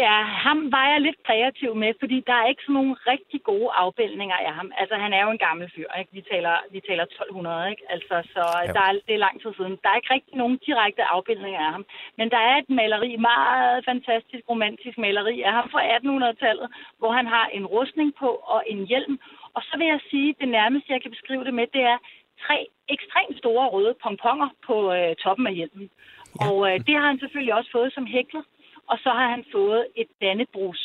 Ja, ham var jeg lidt kreativ med, fordi der er ikke sådan nogle rigtig gode afbildninger af ham. Altså, han er jo en gammel fyr, ikke? Vi taler, vi taler 1200, ikke? Altså, så der er, det er lang tid siden. Der er ikke rigtig nogen direkte afbildninger af ham. Men der er et maleri, meget fantastisk romantisk maleri af ham fra 1800-tallet, hvor han har en rustning på og en hjelm, og så vil jeg sige, det nærmeste, jeg kan beskrive det med, det er tre ekstremt store røde pomponger på øh, toppen af hjelmen. Ja. Og øh, det har han selvfølgelig også fået som hæklet. Og så har han fået et Dannebrugs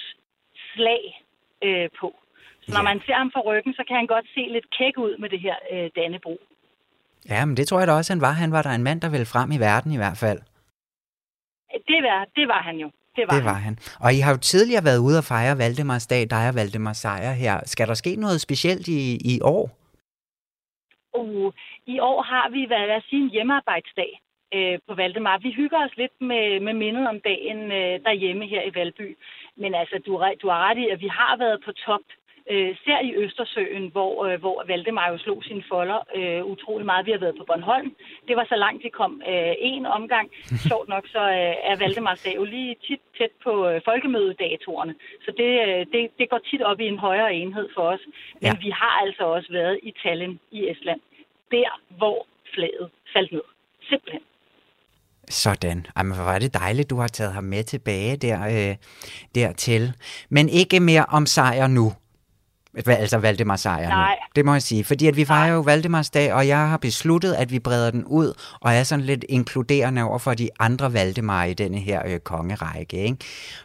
slag øh, på. Så når ja. man ser ham fra ryggen, så kan han godt se lidt kæk ud med det her øh, Dannebro. Ja, men det tror jeg da også, han var. Han var der en mand, der ville frem i verden i hvert fald. Det var, det var han jo. Det var, det var han. han. Og I har jo tidligere været ude og fejre Valdemars dag, dig og Valdemar Sejr her. Skal der ske noget specielt i, i år? Uh, I år har vi, hvad jeg sige, en hjemmearbejdsdag øh, på Valdemar. Vi hygger os lidt med, med mindet om dagen øh, derhjemme her i Valby. Men altså, du, du har ret i, at vi har været på top øh, ser i Østersøen, hvor, øh, hvor Valdemar jo slog sine folder øh, utrolig meget. Vi har været på Bornholm. Det var så langt, de kom øh, en omgang. Sjovt nok, så øh, er Valdemars dag jo lige tit tæt på øh, folkemødedatorerne. Så det, øh, det, det går tit op i en højere enhed for os. Men ja. vi har altså også været i Tallinn i Estland. Der, hvor flaget faldt ned. Simpelthen. Sådan. Jamen, hvor var det dejligt, du har taget ham med tilbage der, øh, dertil. Men ikke mere om sejr nu. Altså Valdemars Nej. Det må jeg sige. Fordi at vi fejrer jo Valdemars dag, og jeg har besluttet, at vi breder den ud, og er sådan lidt inkluderende over for de andre Valdemar i denne her øh, kongerække. Ikke?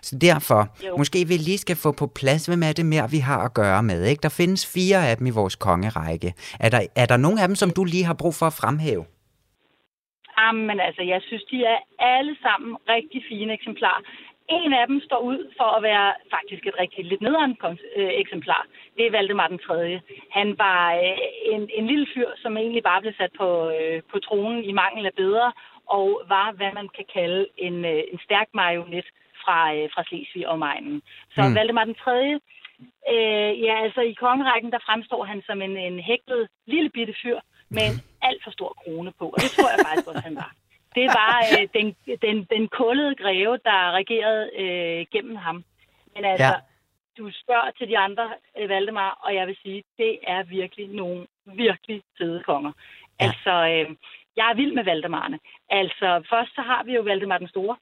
Så derfor, jo. måske vi lige skal få på plads, hvem er det mere, vi har at gøre med. Ikke? Der findes fire af dem i vores kongerække. Er der, er der nogle af dem, som du lige har brug for at fremhæve? Jamen altså, jeg synes, de er alle sammen rigtig fine eksemplarer. En af dem står ud for at være faktisk et rigtig lidt nederen øh, eksemplar. Det er Valdemar den 3. Han var øh, en, en lille fyr, som egentlig bare blev sat på, øh, på tronen i mangel af bedre, og var, hvad man kan kalde en, en stærk marionet fra, fra Slesvig og Meinen. Så mm. Valdemar den 3. Øh, ja, altså i kongerækken, der fremstår han som en, en hæklet lille bitte fyr med en alt for stor krone på, og det tror jeg faktisk også, han var. Det var øh, den, den, den kullede greve, der regerede øh, gennem ham. Men altså, ja. du spørger til de andre, øh, Valdemar, og jeg vil sige, det er virkelig nogle virkelig fede konger. Ja. Altså, øh, jeg er vild med Valdemarerne. Altså, først så har vi jo Valdemar den Store.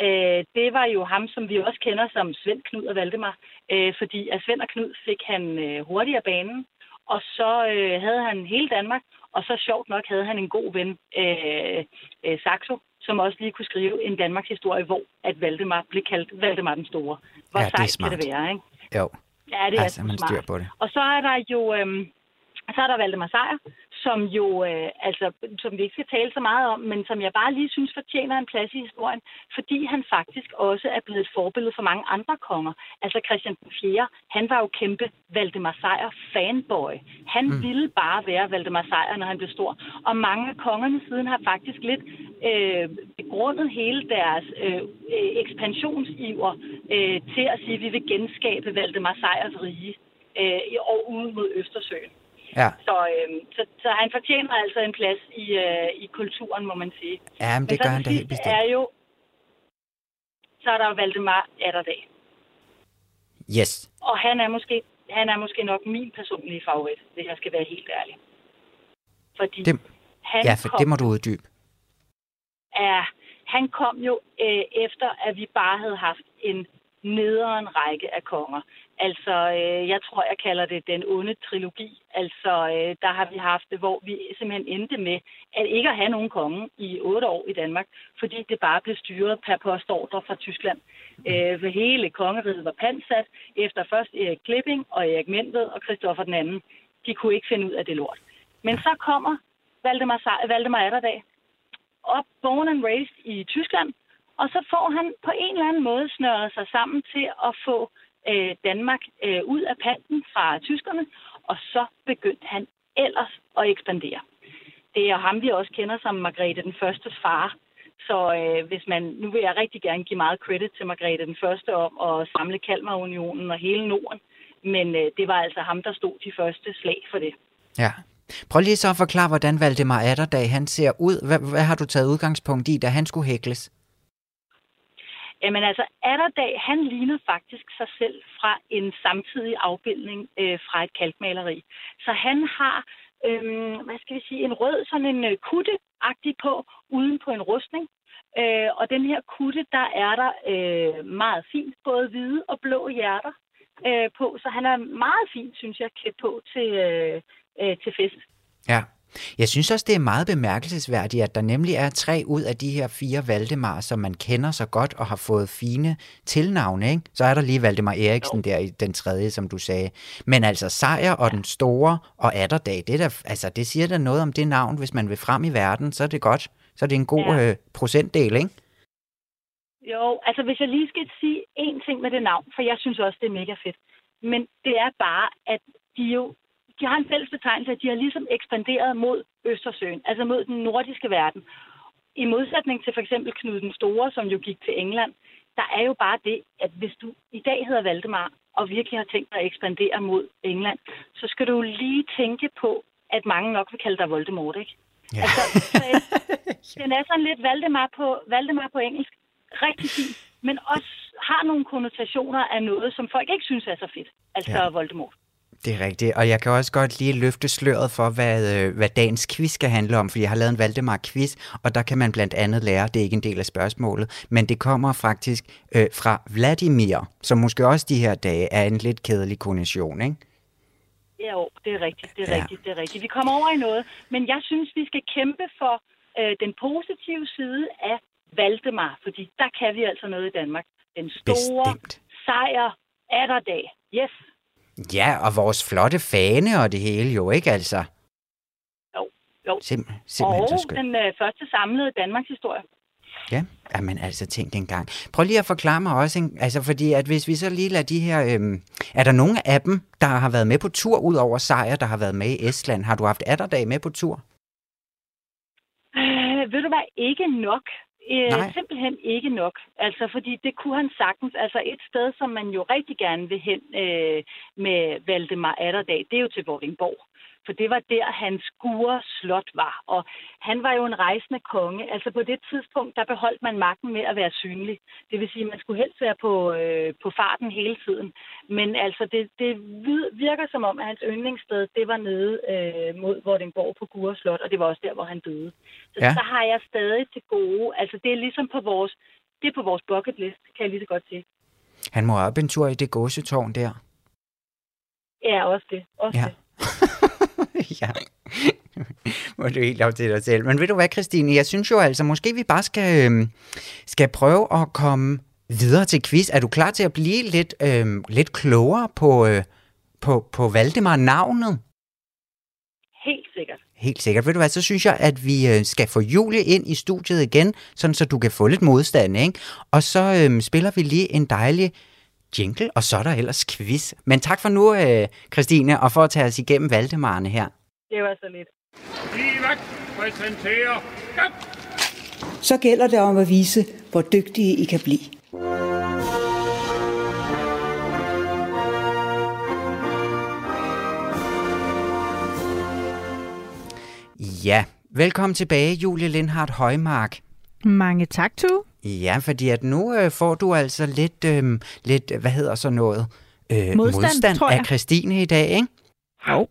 Øh, det var jo ham, som vi også kender som Svend Knud og Valdemar. Øh, fordi af Svend og Knud fik han øh, hurtigere banen, og så øh, havde han hele Danmark, og så sjovt nok havde han en god ven, øh, øh, Saxo, som også lige kunne skrive en Danmarks historie, hvor at Valdemar blev kaldt Valdemar den Store. Hvor Ja, det sejt kan det være, ikke? Jo, Ja, det er altså, man smart. styr på det. Og så er der jo øhm, så er der Valdemar Sejr, som jo, øh, altså, som vi ikke skal tale så meget om, men som jeg bare lige synes fortjener en plads i historien, fordi han faktisk også er blevet et forbillede for mange andre konger. Altså Christian 4. han var jo kæmpe Valdemar Sejr fanboy. Han mm. ville bare være Valdemar Sejr, når han blev stor. Og mange af kongerne siden har faktisk lidt øh, begrundet hele deres øh, ekspansionsiver øh, til at sige, at vi vil genskabe Valdemar Sejrs rige øh, i- og ude mod Østersøen. Ja, Så, øh, så, så han fortjener altså en plads i, øh, i kulturen, må man sige. ja men det så gør han da det helt bestemt. er jo, så er der Valdemar Atterdag. Yes, Og han er måske, han er måske nok min personlige favorit, hvis jeg skal være helt ærlig. Fordi Det- han ja, for kom, det må du uddybe. er, han kom jo øh, efter, at vi bare havde haft en nederen række af konger. Altså, øh, jeg tror, jeg kalder det den onde trilogi. Altså, øh, der har vi haft det, hvor vi simpelthen endte med at ikke at have nogen konge i otte år i Danmark, fordi det bare blev styret per postordre fra Tyskland. Øh, for hele kongeriget var pansat efter først Erik Klipping og Erik Menved og Christoffer den anden. De kunne ikke finde ud af det lort. Men så kommer Valdemar, Valdemar Atterdag, op, born and raised i Tyskland, og så får han på en eller anden måde snøret sig sammen til at få øh, Danmark øh, ud af panten fra tyskerne, og så begyndte han ellers at ekspandere. Det er ham, vi også kender som Margrethe den Førstes far. Så øh, hvis man, nu vil jeg rigtig gerne give meget credit til Margrethe den Første om at samle Kalmarunionen og hele Norden, men øh, det var altså ham, der stod de første slag for det. Ja. Prøv lige så at forklare, hvordan Valdemar Atterdag han ser ud. Hvad, hvad har du taget udgangspunkt i, da han skulle hækles? Jamen altså, Atterdag, han ligner faktisk sig selv fra en samtidig afbildning øh, fra et kalkmaleri. Så han har, øh, hvad skal vi sige, en rød sådan en øh, kutte-agtig på, uden på en rustning. Øh, og den her kutte, der er der øh, meget fint, både hvide og blå hjerter øh, på. Så han er meget fint, synes jeg, klædt på til, øh, øh, til fest. Ja. Jeg synes også, det er meget bemærkelsesværdigt, at der nemlig er tre ud af de her fire Valdemar, som man kender så godt og har fået fine tilnavne. Ikke? Så er der lige Valdemar Eriksen der i den tredje, som du sagde. Men altså Sejr og den store og Atterdag, det, er der, altså, det siger da noget om det navn. Hvis man vil frem i verden, så er det godt. Så er det en god Ja. øh, procentdel, ikke? Jo, altså hvis jeg lige skal sige én ting med det navn, for jeg synes også, det er mega fedt. Men det er bare, at de jo de har en fælles betegnelse, at de har ligesom ekspanderet mod Østersøen, altså mod den nordiske verden. I modsætning til for eksempel Knud den Store, som jo gik til England, der er jo bare det, at hvis du i dag hedder Valdemar, og virkelig har tænkt dig at ekspandere mod England, så skal du lige tænke på, at mange nok vil kalde dig Voldemort, ikke? Ja. Altså, så, den er sådan lidt Valdemar på, Valdemar på engelsk. Rigtig fint. Men også har nogle konnotationer af noget, som folk ikke synes er så fedt. Altså ja. Voldemort. Det er rigtigt, og jeg kan også godt lige løfte sløret for, hvad, øh, hvad dagens quiz skal handle om, fordi jeg har lavet en Valdemar-quiz, og der kan man blandt andet lære, det er ikke en del af spørgsmålet, men det kommer faktisk øh, fra Vladimir, som måske også de her dage er en lidt kedelig kondition, ikke? Ja, jo, det er rigtigt, det er Ja. rigtigt, det er rigtigt. Vi kommer over i noget, men jeg synes, vi skal kæmpe for øh, den positive side af Valdemar, fordi der kan vi altså noget i Danmark. Den store Bestemt. sejr Atterdag. Yes. Ja, og vores flotte fane og det hele jo, ikke altså? Jo, jo. Simp- simpelthen Og så skønt. den øh, første samlede Danmarks historie. Ja, jamen altså tænk det engang. Prøv lige at forklare mig også, en, altså fordi at hvis vi så lige lader de her, øhm, er der nogle af dem, der har været med på tur ud over sejr, der har været med i Estland? Har du haft Atterdag med på tur? Øh, ved du hvad, ikke nok. Øh, Nej. simpelthen ikke nok. Altså, fordi det kunne han sagtens. Altså, et sted, som man jo rigtig gerne vil hen øh, med Valdemar Atterdag, det er jo til Vordingborg. For det var der, hans skure slot var. Og han var jo en rejsende konge. Altså på det tidspunkt, der beholdt man magten med at være synlig. Det vil sige, at man skulle helst være på, øh, på farten hele tiden. Men altså, det, det virker som om, at hans yndlingssted, det var nede øh, mod Vordingborg på Gure Slot, og det var også der, hvor han døde. Så ja. så har jeg stadig til gode. Altså, det er ligesom på vores, det er på vores bucket list, kan jeg lige så godt sige. Han må op en tur i det gåsetårn der. Ja, også det. Også ja. det. ja. Må du helt op til dig selv. Men ved du hvad, Christine? Jeg synes jo altså, måske vi bare skal, øhm, skal prøve at komme videre til quiz. Er du klar til at blive lidt, øhm, lidt klogere på, øh, på, på Valdemar-navnet? Helt sikkert. Helt sikkert. Ved du hvad, så synes jeg, at vi øh, skal få Julie ind i studiet igen, sådan så du kan få lidt modstand, ikke? Og så øhm, spiller vi lige en dejlig jingle, og så er der ellers quiz. Men tak for nu, øh, Christine, og for at tage os igennem Valdemarne her. Det var så lidt. Livak præsenterer... Så gælder det om at vise, hvor dygtige I kan blive. Ja, velkommen tilbage, Julie Lindhardt Højmark. Mange tak, Tu. Ja, fordi at nu øh, får du altså lidt, øh, lidt, hvad hedder så noget, øh, modstand, modstand af Christine i dag, ikke? Jo.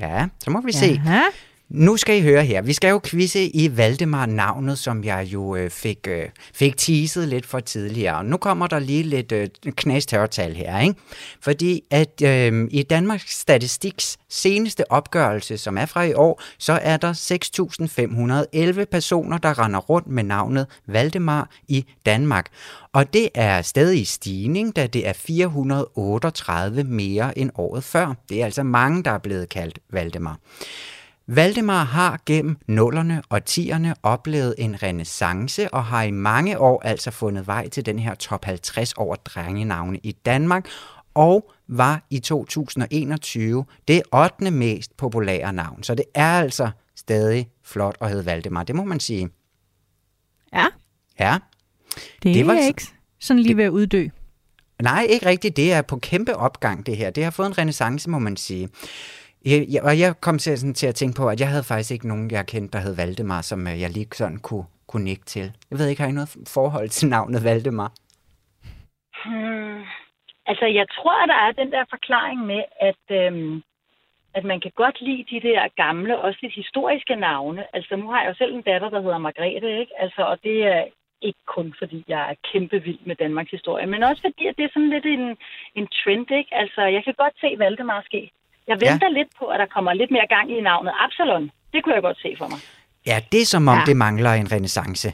Ja, så må vi se. Nu skal I høre her. Vi skal jo quizze i Valdemar navnet, som jeg jo øh, fik, øh, fik teaset lidt for tidligere. Og nu kommer der lige lidt øh, knæstørretal her, ikke? Fordi at øh, i Danmarks Statistiks seneste opgørelse, som er fra i år, så er der 6.511 personer, der render rundt med navnet Valdemar i Danmark. Og det er stadig i stigning, da det er 438 mere end året før. Det er altså mange, der er blevet kaldt Valdemar. Valdemar har gennem nullerne og tierne oplevet en renaissance og har i mange år altså fundet vej til den her top 50 over drengenavne i Danmark, og var i 2021 det 8. mest populære navn. Så det er altså stadig flot at hedde Valdemar, det må man sige. Ja. Ja. Det, det var ikke sådan lige ved at uddø. Nej, ikke rigtigt. Det er på kæmpe opgang, det her. Det har fået en renaissance, må man sige. Jeg, jeg, og jeg kom til, sådan, til at tænke på, at jeg havde faktisk ikke nogen, jeg kendte, der hed Valdemar, som øh, jeg lige sådan kunne, kunne nikke til. Jeg ved ikke, har I noget forhold til navnet Valdemar? Hmm. Altså, jeg tror, at der er den der forklaring med, at, øhm, at man kan godt lide de der gamle, også lidt historiske navne. Altså, nu har jeg jo selv en datter, der hedder Margrethe, ikke? Altså, og det er ikke kun fordi, jeg er kæmpe vild med Danmarks historie, men også fordi, at det er sådan lidt en, en trend, ikke? Altså, jeg kan godt se Valdemar ske. Jeg venter ja. lidt på, at der kommer lidt mere gang i navnet Absalon. Det kunne jeg godt se for mig. Ja, det er som om, ja. det mangler en renaissance.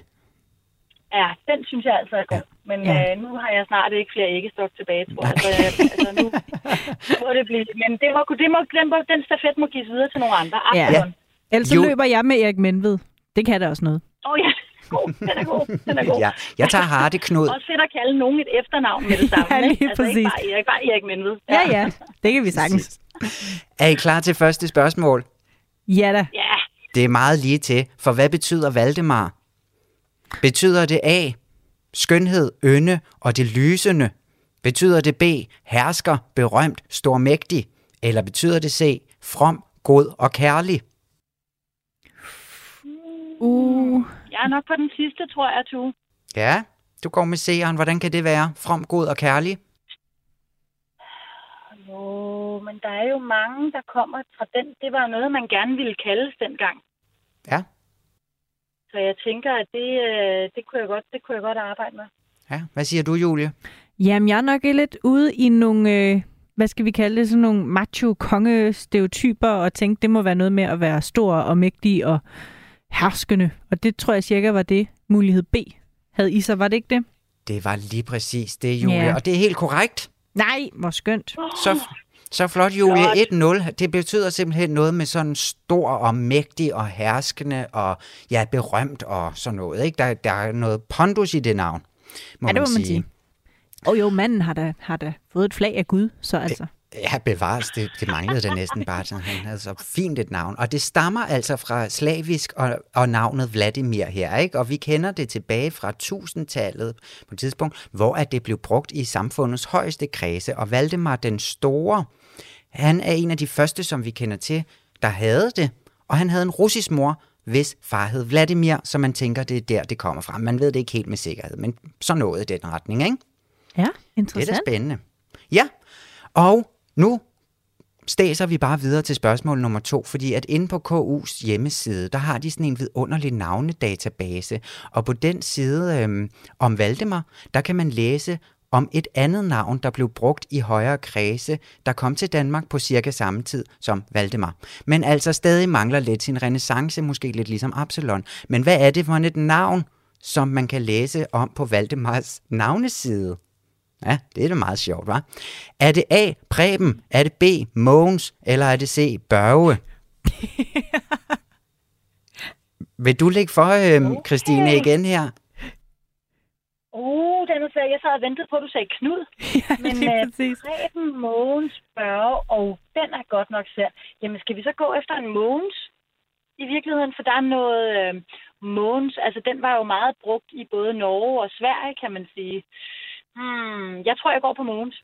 Ja, den synes jeg altså er god. Ja. Men ja. øh, nu har jeg snart ikke flere æggestok tilbage, tror jeg. Altså, altså nu må det blive. Men det må, det må, den, må, den stafet må gives videre til nogle andre. Absalon. Ja. Ellers jo. løber jeg med Erik Menved. Det kan da også noget. Åh oh, ja, god. Den er god. Den er god. ja, jeg tager Harde Knud. Også fedt at kalde nogen et efternavn med det samme. ja, lige altså, præcis. ikke bare Erik, bare Erik Menved. Ja. ja, ja. Det kan vi sagtens. Er I klar til første spørgsmål? Ja da. Ja. Det er meget lige til, for hvad betyder Valdemar? Betyder det A, skønhed, ynde og det lysende? Betyder det B, hersker, berømt, stormægtig? Eller betyder det C, from, god og kærlig? Uh. Jeg er nok på den sidste, tror jeg, tu. Ja, du går med C'eren. Hvordan kan det være? From, god og kærlig? Jo, men der er jo mange, der kommer fra den. Det var noget, man gerne ville kaldes dengang. Ja. Så jeg tænker, at det, øh, det, kunne, jeg godt, det kunne jeg godt arbejde med. Ja, hvad siger du, Julie? Jamen, jeg er nok lidt ude i nogle, øh, hvad skal vi kalde det, sådan nogle macho-konge-stereotyper, og tænkte, det må være noget med at være stor og mægtig og herskende. Og det tror jeg cirka var det, mulighed B havde i sig, var det ikke det? Det var lige præcis det, Julie. Ja. Og det er helt korrekt. Nej, hvor skønt. Så, så flot, Julie. 1-0. Det betyder simpelthen noget med sådan stor og mægtig og herskende og ja, berømt og sådan noget. Ikke? Der, der er noget pondus i det navn, må ja, det må man sige. sige. Og jo, manden har da, har da fået et flag af Gud, så altså. Ja, bevares. Det, det manglede det næsten bare. Så han havde så fint et navn. Og det stammer altså fra slavisk og, og navnet Vladimir her, ikke? Og vi kender det tilbage fra 1000-tallet på et tidspunkt, hvor at det blev brugt i samfundets højeste kredse. Og Valdemar den Store, han er en af de første, som vi kender til, der havde det, og han havde en russisk mor, hvis far hed Vladimir, så man tænker, det er der, det kommer fra. Man ved det ikke helt med sikkerhed, men så nåede den retning, ikke? Ja, Det er interessant. da spændende. Ja, og nu stæser vi bare videre til spørgsmål nummer to, fordi at inde på KU's hjemmeside, der har de sådan en vidunderlig navnedatabase, og på den side øhm, om Valdemar, der kan man læse om et andet navn, der blev brugt i højere kredse, der kom til Danmark på cirka samme tid som Valdemar. Men altså stadig mangler lidt sin renaissance, måske lidt ligesom Absalon. Men hvad er det for et navn, som man kan læse om på Valdemars navneside? Ja, det er da meget sjovt, var. Er det A. Preben? Er det B. Mogens? Eller er det C. Børge? Vil du lægge for, øhm, Christine, igen her? Uh, den er. Jeg sad og ventede på, at du sagde Knud. ja, Men øh, præcis. Preben, Mogens, Børge, og den er godt nok svær. Jamen, skal vi så gå efter en Mogens i virkeligheden? For der er noget øh, Mogens, altså den var jo meget brugt i både Norge og Sverige, kan man sige. Hmm, jeg tror, jeg går på Mogens.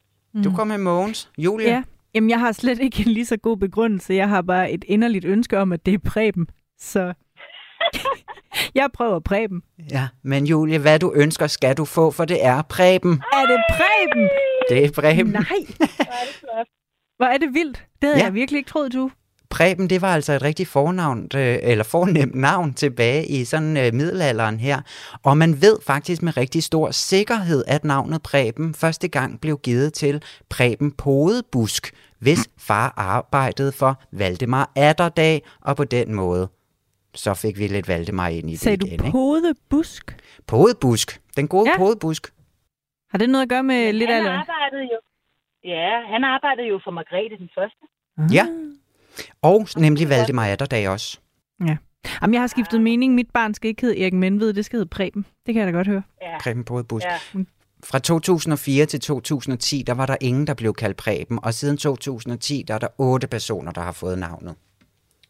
Du går med Mogens. Julia? Ja. Jamen, jeg har slet ikke en lige så god begrundelse. Jeg har bare et inderligt ønske om, at det er Preben. Så jeg prøver Preben. ja. Men Julie, hvad du ønsker, skal du få, for det er Preben. Er det Preben? Det er Preben. Nej. Hvor er det vildt. Det havde Ja. jeg virkelig ikke troet, du. Preben, det var altså et rigtig fornavn, øh, eller fornemt navn tilbage i sådan øh, middelalderen her. Og man ved faktisk med rigtig stor sikkerhed, at navnet Preben første gang blev givet til Preben Podebusk, hvis far arbejdede for Valdemar Atterdag, og på den måde så fik vi lidt Valdemar ind i det Sagde du igen. Ikke? podebusk? Podebusk. Den gode Ja. podebusk. Har det noget at gøre med lidt han af... arbejdede jo... Ja, han arbejdede jo for Margrethe den første. Ja. Og nemlig Valdemar Atterdag også. Jamen, jeg har skiftet mening. Mit barn skal ikke hedde Erik Menved, det skal hedde Preben. Det kan jeg da godt høre. Ja. Preben Podebusk. Ja. Fra 2004 til 2010, der var der ingen, der blev kaldt Preben, og siden 2010, der er der otte personer, der har fået navnet.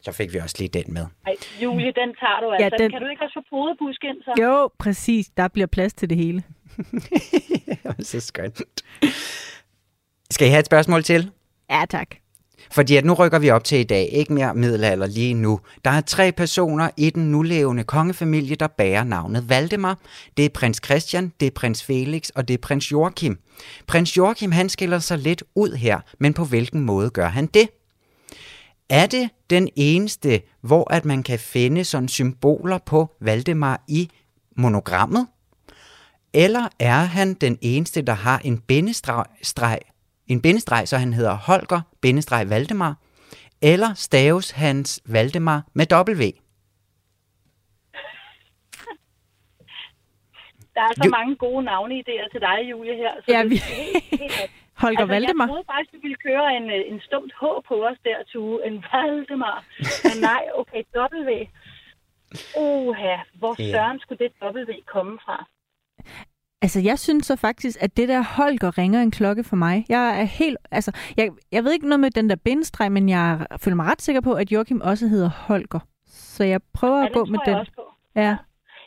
Så fik vi også lige den med. Ej, Julie, den tager du altså. den- Kan du ikke også få podebusk ind, så? Jo, præcis. Der bliver plads til det hele. så skønt. Skal I have et spørgsmål til? Ja, tak. Fordi at nu rykker vi op til i dag, ikke mere middelalder lige nu. Der er tre personer i den nulevende kongefamilie, der bærer navnet Valdemar. Det er prins Christian, det er prins Felix og det er prins Joachim. Prins Joachim han skiller sig lidt ud her, men på hvilken måde gør han det? Er det den eneste, hvor at man kan finde sådan symboler på Valdemar i monogrammet? Eller er han den eneste, der har en bindestreg, en bindestreg, så han hedder Holger, bindestreg Valdemar? Eller staves hans Valdemar med W? Der er så Jo- mange gode navneidéer til dig, Julie, her. Så Ja, vi- er helt, helt ret. Holger altså, Valdemar. Jeg troede faktisk, du ville køre en, øh, en stumt H på os der, Tue. En Valdemar. Men nej, okay, W. Oha, hvor Ja. søren skulle det W komme fra? Altså, jeg synes så faktisk, at det der Holger ringer en klokke for mig. Jeg er helt... Altså, jeg, jeg ved ikke noget med den der bindestreg, men jeg føler mig ret sikker på, at Joachim også hedder Holger. Så jeg prøver Ja, at gå med den. også på. Ja.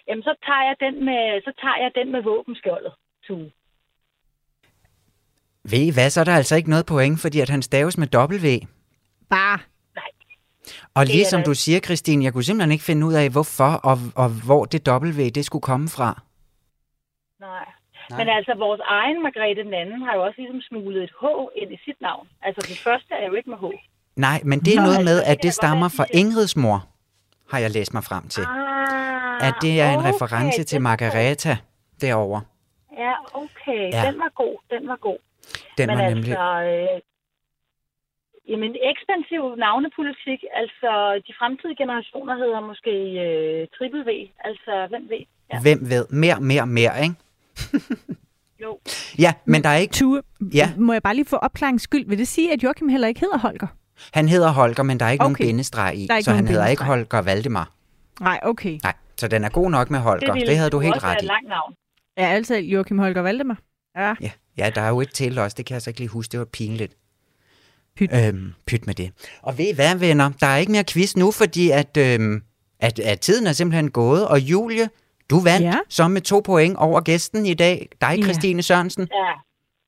Jamen, så tager jeg den med, så tager jeg den med våbenskjoldet, Tue. Ved I hvad, så er der altså ikke noget point, fordi at han staves med W. Bare. Og Det lige er som da- du siger, Christine, jeg kunne simpelthen ikke finde ud af, hvorfor og, og hvor det W det skulle komme fra. Nej. Men altså, vores egen Margrethe den anden har jo også ligesom smuglet et H ind i sit navn. Altså, den første er jo ikke med H. Nej, men det er Nå, noget med, at det stammer fra. Ingrids mor, har jeg læst mig frem til. Ah, At det er en okay, reference til. Margareta derovre. Ja, okay. Ja. Den var god. Den var god. Den Men var altså, nemlig... øh, jamen, ekspansiv navnepolitik, altså de fremtidige generationer hedder måske øh, triple V. Altså, hvem ved? Ja. Hvem ved? Mere, mere, mere, ikke? Jo. Ja, men der er ikke... Tue, Ja. må jeg bare lige få opklaringens skyld? Vil det sige, at Joachim heller ikke hedder Holger? Han hedder Holger, men der er ikke okay. Nogen bindestreg i, er så han hedder ikke. Holger Valdemar. Nej, okay. Nej, så den er god nok med Holger. Det, det havde du helt også være ret et i. langt navn. Ja, altså Joachim Holger Valdemar. Ja. Ja, ja, der er jo et til også, det kan jeg så ikke lige huske, det var pinligt. Pyt. Øhm, pyt med det. Og ved I hvad, venner? Der er ikke mere quiz nu, fordi at, øhm, at, at tiden er simpelthen gået, og Julie, du vandt Ja. så med to point over gæsten i dag. Dig, Ja. Christine Sørensen. Ja.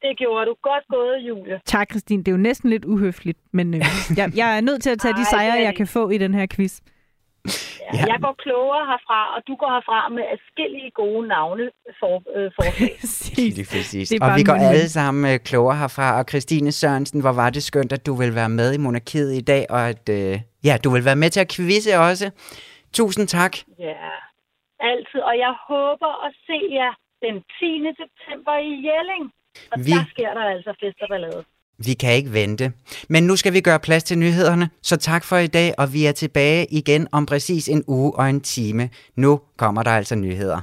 Det gjorde du. Godt gået, Julie. Tak, Christine. Det er jo næsten lidt uhøfligt, men øh, jeg, jeg er nødt til at tage de Ej, sejre, det er jeg kan få i den her quiz. Ja. Jeg går klogere herfra, og du går herfra med adskillige gode navne for, øh, forslag. Præcis. Lige præcis. Det er Og vi går alle sammen øh, klogere herfra. Og Christine Sørensen, hvor var det skønt, at du vil være med i Monarkiet i dag, og at øh, ja, du vil være med til at quizze også. Tusind tak. ja, altid. Og jeg håber at se jer den 10. september i Jelling. Og Vi- der sker der altså fest og ballade. Vi kan ikke vente. Men nu skal vi gøre plads til nyhederne, så tak for i dag, og vi er tilbage igen om præcis en uge og en time. Nu kommer der altså nyheder.